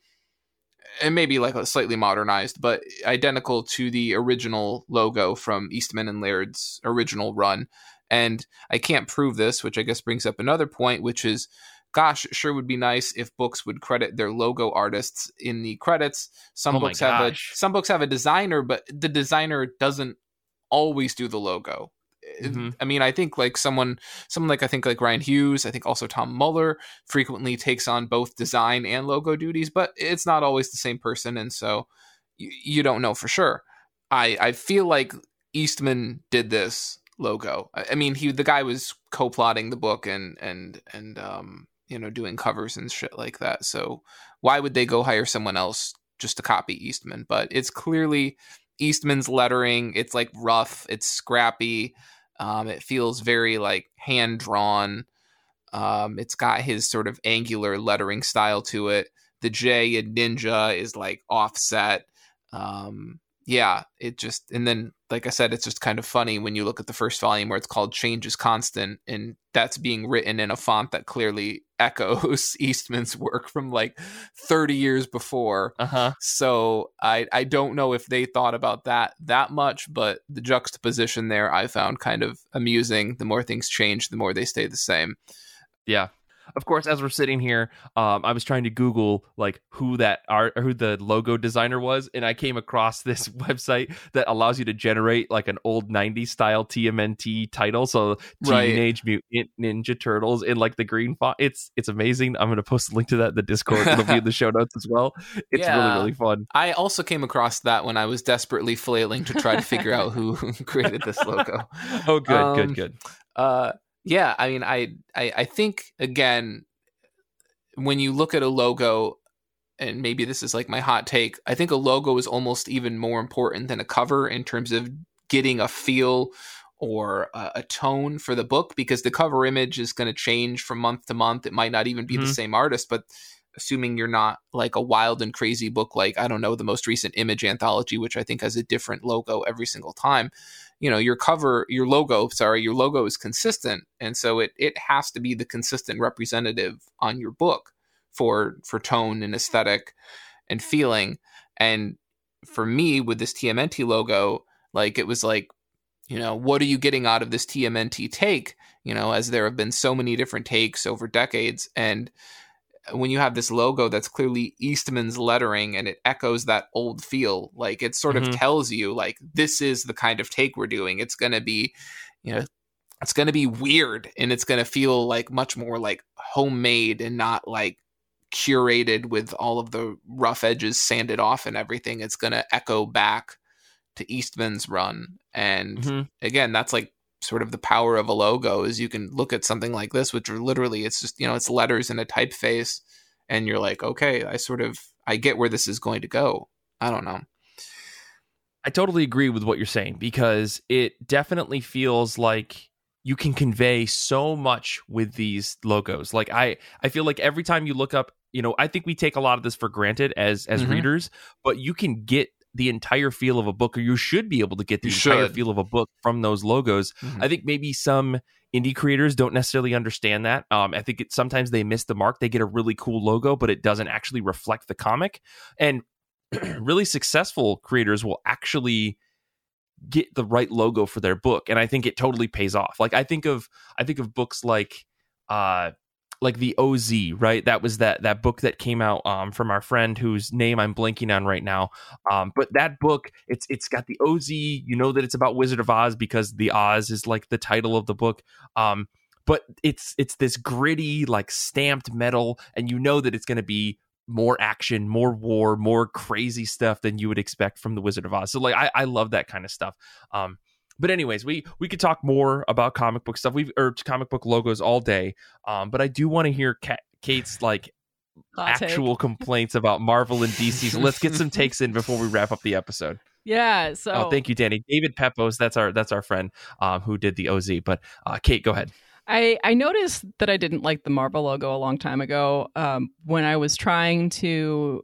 and maybe like a slightly modernized but identical to the original logo from eastman and laird's original run and i can't prove this which i guess brings up another point which is gosh, it sure would be nice if books would credit their logo artists in the credits. Some Oh books have a some books have a designer, but the designer doesn't always do the logo. Mhm. I mean, I think like someone, someone like I think like Rian Hughes, I think also Tom Muller frequently takes on both design and logo duties, but it's not always the same person, and so you, you don't know for sure. I I feel like Eastman did this logo. I, I mean, he the guy was co-plotting the book and and and um you know doing covers and shit like that. So why would they go hire someone else just to copy Eastman? But it's clearly Eastman's lettering. It's like rough. It's scrappy. Um, it feels very like hand drawn. Um, it's got his sort of angular lettering style to it. The J in Ninja is like offset. Um, yeah, it just and then like I said, it's just kind of funny when you look at the first volume where it's called Change is Constant, and that's being written in a font that clearly [LAUGHS] echoes Eastman's work from like 30 years before. Uh huh. So I I don't know if they thought about that that much, but the juxtaposition there I found kind of amusing. The more things change, the more they stay the same. Yeah. Of course, as we're sitting here, um, I was trying to Google like who that art or who the logo designer was, and I came across [LAUGHS] this website that allows you to generate like an old '90s style TMNT title. So Right. Teenage Mutant Ninja Turtles in like the green font. It's it's amazing. I'm gonna post a link to that in the Discord. It'll be in the [LAUGHS] show notes as well. It's Yeah. really really fun. I also came across that when I was desperately flailing to try to figure out who [LAUGHS] created this logo. Oh, good, Um, good, good. Uh, yeah, I mean, I, I, I think again, when you look at a logo, and maybe this is like my hot take, I think a logo is almost even more important than a cover in terms of getting a feel or a, a tone for the book because the cover image is going to change from month to month. It might not even be the Mhm. same artist, but assuming you're not like a wild and crazy book like I don't know the most recent image anthology, which I think has a different logo every single time. You know your cover your logo sorry your logo is consistent and so it it has to be the consistent representative on your book for for tone and aesthetic and feeling. And for me with this TMNT logo like it was like you know what are you getting out of this TMNT take? You know as there have been so many different takes over decades and when you have this logo that's clearly Eastman's lettering and it echoes that old feel, like it sort Mhm. of tells you like this is the kind of take we're doing. It's going to be, you know, it's going to be weird and it's going to feel like much more like homemade and not like curated with all of the rough edges sanded off and everything. It's going to echo back to Eastman's run. And Mhm. again, that's like sort of the power of a logo is you can look at something like this, which are literally it's just you know it's letters in a typeface, and you're like, okay, I sort of I get where this is going to go. I don't know. I totally agree with what you're saying because it definitely feels like you can convey so much with these logos. Like I I feel like every time you look up you know, I think we take a lot of this for granted as as Mhm. readers, but you can get the entire feel of a book, or you should be able to get the You entire should. feel of a book from those logos. Mhm. I think maybe some indie creators don't necessarily understand that. Um, I think it, sometimes they miss the mark. They get a really cool logo, but it doesn't actually reflect the comic. And [CLEARS THROAT] really successful creators will actually get the right logo for their book, and I think it totally pays off. Like I think of I think of books like uh like the OZ, right? That was that that book that came out um, from our friend whose name I'm blanking on right now. Um, but that book, it's it's got the OZ. You know that it's about Wizard of Oz because the Oz is like the title of the book. Um, but it's it's this gritty, like stamped metal, and you know that it's going to be more action, more war, more crazy stuff than you would expect from the Wizard of Oz. So like I, I love that kind of stuff. Um, but anyways, we we could talk more about comic book stuff. We've or comic book logos all day. Um, but I do want to hear Ka- Kate's like Hot take. actual complaints about Marvel and DC. So let's get some takes in before we wrap up the episode. [LAUGHS] Yeah. So Oh, thank you, Danny. David Pepose, that's our that's our friend um, who did the OZ. But uh, Kate, go ahead. I, I noticed that I didn't like the Marvel logo a long time ago um, when I was trying to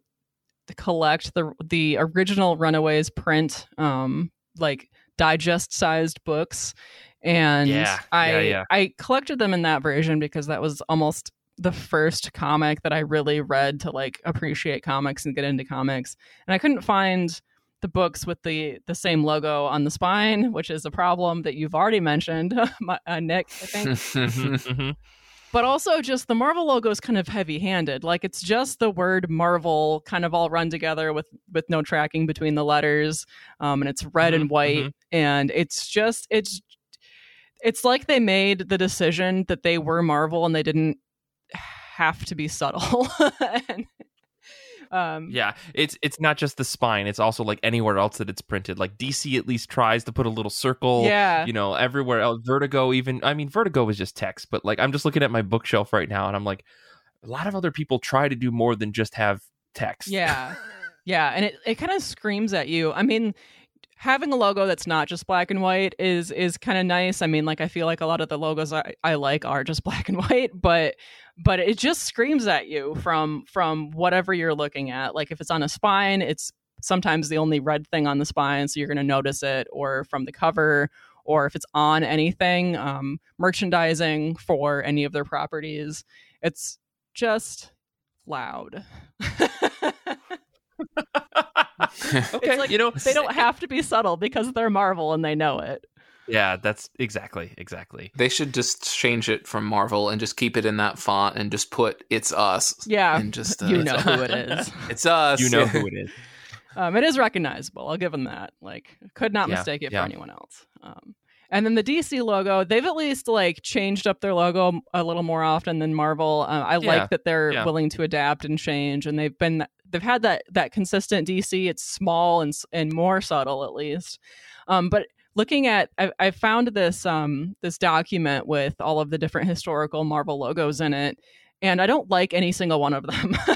collect the the original Runaways print, um, like digest sized books, and Yeah, I yeah, yeah. I collected them in that version because that was almost the first comic that I really read to like appreciate comics and get into comics, and I couldn't find the books with the the same logo on the spine, which is a problem that you've already mentioned, [LAUGHS] my- uh, Nick. I think [LAUGHS] Mhm. But also just the Marvel logo is kind of heavy-handed. Like it's just the word Marvel kind of all run together with with no tracking between the letters, um, and it's red and Mhm, white, and it's just it's it's like they made the decision that they were Marvel and they didn't have to be subtle. [LAUGHS] and, um, Yeah, it's it's not just the spine; it's also like anywhere else that it's printed. Like DC at least tries to put a little circle. yeah, you know, everywhere else. Vertigo, even I mean, Vertigo was just text, but like I'm just looking at my bookshelf right now, and I'm like, a lot of other people try to do more than just have text. Yeah. [LAUGHS] Yeah. And it, it kind of screams at you. I mean, having a logo that's not just black and white is is kind of nice. I mean, like I feel like a lot of the logos I, I like are just [LAUGHS] black and white, but but it just screams at you from from whatever you're looking at. Like if it's on a spine, it's sometimes the only red thing on the spine, so you're to notice it, or from the cover, or if it's on anything, um, merchandising for any of their properties, it's just loud. [LAUGHS] [LAUGHS] okay, like you know, they don't have to be subtle because they're Marvel and they know it. Yeah, that's exactly, exactly. They should just change it from Marvel and just keep it in that font and just put "It's us." Yeah, and just uh, you know who it is. [LAUGHS] It's us. You know who it is. [LAUGHS] Um, it is recognizable. I'll give them that. Like, could not Yeah, mistake it yeah. for anyone else. Um, and then the DC logo, they've at least like changed up their logo a little more often than Marvel. Uh, I Yeah, like that they're yeah. willing to adapt and change, and they've been they've had that that consistent DC. It's small and and more subtle at least. Um, but looking at, I, I found this um this document with all of the different historical Marvel logos in it, and I don't like any single one of them. [LAUGHS]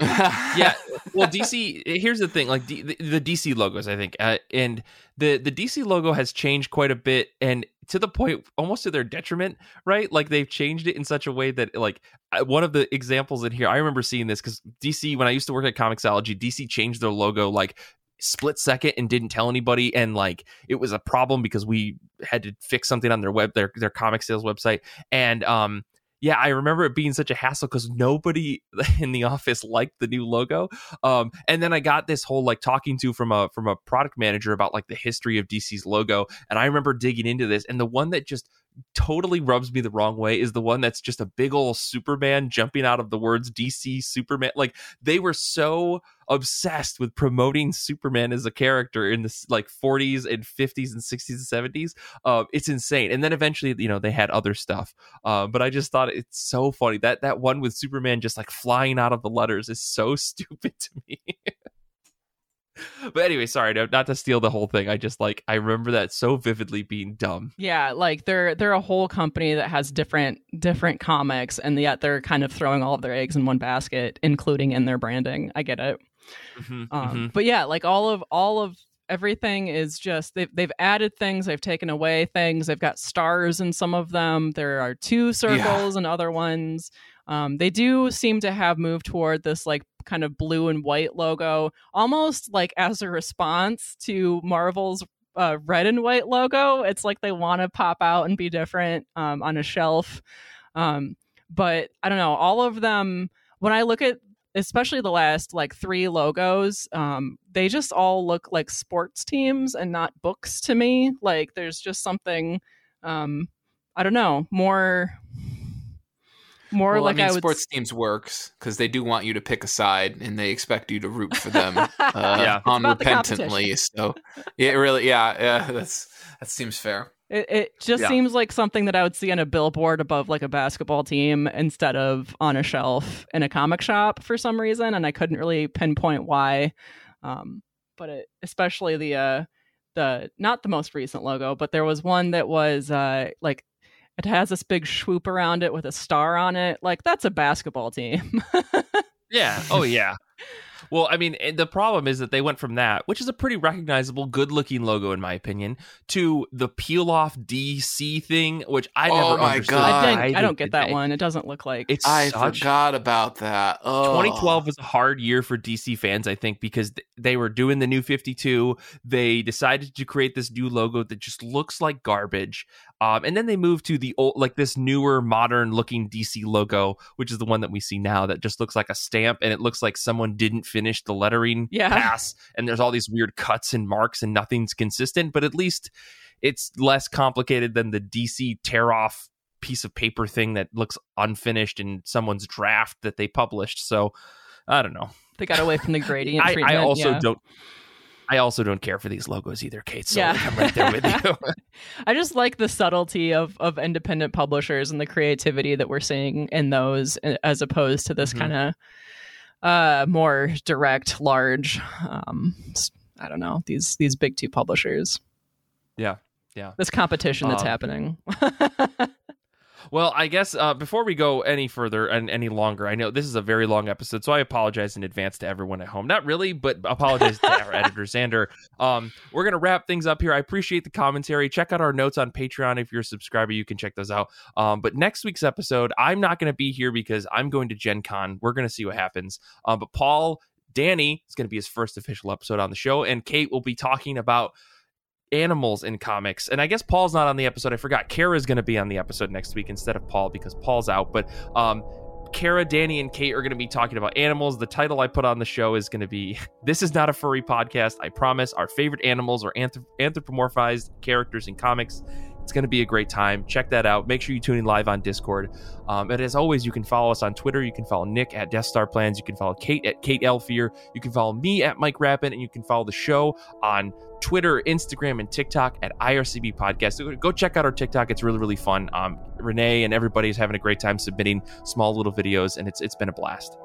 yeah well [LAUGHS] dc here's the thing like D, the, the dc logos i think uh, and the the dc logo has changed quite a bit and to the point almost to their detriment right? Like they've changed it in such a way that like one of the examples in here i remember seeing this because dc when i used to work at comiXology dc changed their logo like split second and didn't tell anybody and like it was a problem because we had to fix something on their web their their comic sales website. And um yeah, I remember it being such a hassle because nobody [LAUGHS] in the office liked the new logo. Um, and then I got this whole like talking to from a from a product manager about like the history of DC's logo, and I remember digging into this. And the one that just totally rubs me the wrong way is the one that's just a big old Superman jumping out of the words DC Superman. Like they were so obsessed with promoting Superman as a character in the like 40s and 50s and 60s and 70s. Uh, it's insane. And then eventually, you know, they had other stuff. Uh, but I just thought it's so funny that that one with Superman just like flying out of the letters is so [LAUGHS] stupid to me. [LAUGHS] [LAUGHS] but anyway, sorry, no, not to steal the whole thing. I just like I remember that so vividly being dumb. Yeah, like they're they're a whole company that has different different comics, and yet they're kind of throwing all of their eggs in one basket, including in their branding. I get it, Mhm, um, mhm. but yeah, like all of all of everything is just they've they've added things, they've taken away things. They've got stars in some of them. There are two circles and other ones. Um, they do seem to have moved toward this like kind of blue and white logo, almost like as a response to Marvel's uh, red and white logo. It's like they want to pop out and be different um, on a shelf. Um, but I don't know, all of them, when I look at especially the last like three logos, um, they just all look like sports teams and not books to me. Like there's just something, um, I don't know, more more well, like I mean, I would sports teams works because they do want you to pick a side and they expect you to root for them [LAUGHS] uh, Yeah. It's the unrepentantly. So, yeah, really, yeah, yeah, that's that seems fair. It, it just Yeah. seems like something that I would see on a billboard above like a basketball team instead of on a shelf in a comic shop for some reason, and I couldn't really pinpoint why. Um, but it, especially the uh, the not the most recent logo, but there was one that was uh, like it has this big swoop around it with a star on it. Like that's a basketball team. [LAUGHS] Yeah. Oh, yeah. Well, I mean, the problem is that they went from that, which is a pretty recognizable, good-looking logo in my opinion, to the peel-off DC thing, which I never Oh never my understood. God. I, I didn't, I don't get that today. one. It doesn't look like It's I such forgot about that. Oh. 2012 was a hard year for DC fans, I think, because they were doing the new 52. They decided to create this new logo that just looks like garbage. Um, and then they moved to the old, like this newer, modern looking DC logo, which is the one that we see now that just looks like a stamp and it looks like someone didn't finish the lettering Yeah. pass. And there's all these weird cuts and marks and nothing's consistent, but at least it's less complicated than the DC tear off piece of paper thing that looks unfinished in someone's draft that they published. So I don't know. they got away from the gradient [LAUGHS] I. I also yeah. don't. I also don't care for these logos either, Kate. So Yeah. I'm right there with you. [LAUGHS] I just like the subtlety of of independent publishers and the creativity that we're seeing in those, as opposed to this Mhm. kind of uh, more direct, large. Um, I don't know these these big two publishers. Yeah, yeah. This competition that's Um, happening. [LAUGHS] Well, I guess uh, before we go any further and any longer, I know this is a very long episode, so I apologize in advance to everyone at home. Not really, but apologize to our [LAUGHS] editor Xander. Um, we're gonna wrap things up here. I appreciate the commentary. Check out our notes on Patreon if you're a subscriber. You can check those out. Um, but next week's episode, I'm not gonna be here because I'm going to Gen Con. We're gonna see what happens. Um, but Paul. Danny is going to be his first official episode on the show, and Kate will be talking about animals in comics. And I guess Paul's not on the episode. I forgot. Kara is going to be on the episode next week instead of Paul because Paul's out. But um, Kara, Danny, and Kate are going to be talking about animals. The title I put on the show is going to be [LAUGHS] This is Not a Furry Podcast. I promise. Our favorite animals are anthrop- anthropomorphized characters in comics. It's going to be a great time. Check that out. Make sure you tune in live on Discord. Um, and as always, you can follow us on Twitter. You can follow Nick at Death Star Plans. You can follow Kate at Kate Elfier. You can follow me at Mike Rappin. And you can follow the show on Twitter, Instagram, and TikTok at IRCB Podcast. Go check out our TikTok. It's really, really fun. Um, Renee and everybody is having a great time submitting small little videos, and it's it's been a blast.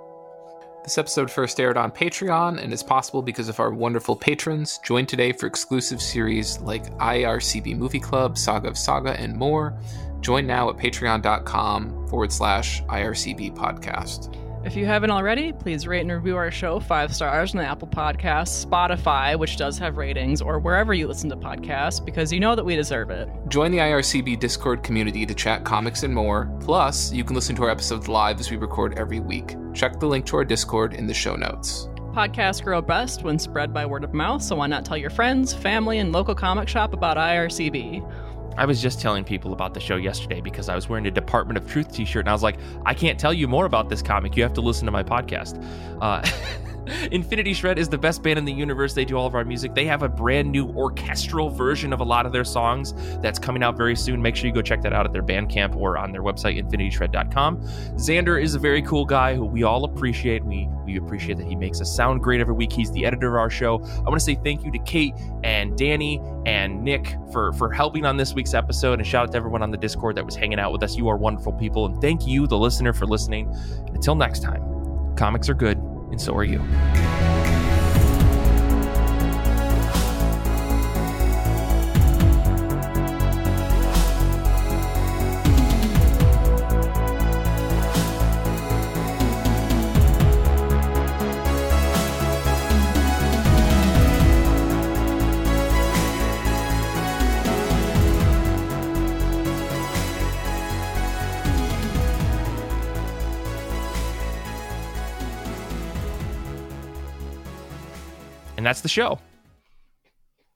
This episode first aired on Patreon and is possible because of our wonderful patrons. Join today for exclusive series like IRCB Movie Club, Saga of Saga, and more. Join now at patreon.com forward slash IRCB podcast. If you haven't already, please rate and review our show five stars on the Apple Podcasts, Spotify, which does have ratings, or wherever you listen to podcasts, because you know that we deserve it. Join the IRCB Discord community to chat comics and more. Plus, you can listen to our episodes live as we record every week. Check the link to our Discord in the show notes. Podcasts grow best when spread by word of mouth, so why not tell your friends, family, and local comic shop about IRCB? I was just telling people about the show yesterday because I was wearing a Department of Truth t shirt, and I was like, I can't tell you more about this comic. You have to listen to my podcast. Uh, [LAUGHS] Infinity Shred is the best band in the universe. They do all of our music. They have a brand new orchestral version of a lot of their songs that's coming out very soon. Make sure you go check that out at their Bandcamp or on their website, infinityshred.com. Xander is a very cool guy who we all appreciate. We we appreciate that he makes us sound great every week. He's the editor of our show. I want to say thank you to Kate and Danny and Nick for for helping on this week's episode, and shout out to everyone on the Discord that was hanging out with us. You are wonderful people, and thank you, the listener, for listening. Until next time, comics are good, and so are you. And that's the show.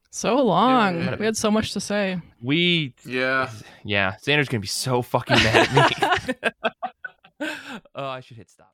So long. Yeah. We had so much to say. We Yeah. yeah, Xander's gonna be so fucking mad at me. [LAUGHS] [LAUGHS] oh, I should hit stop.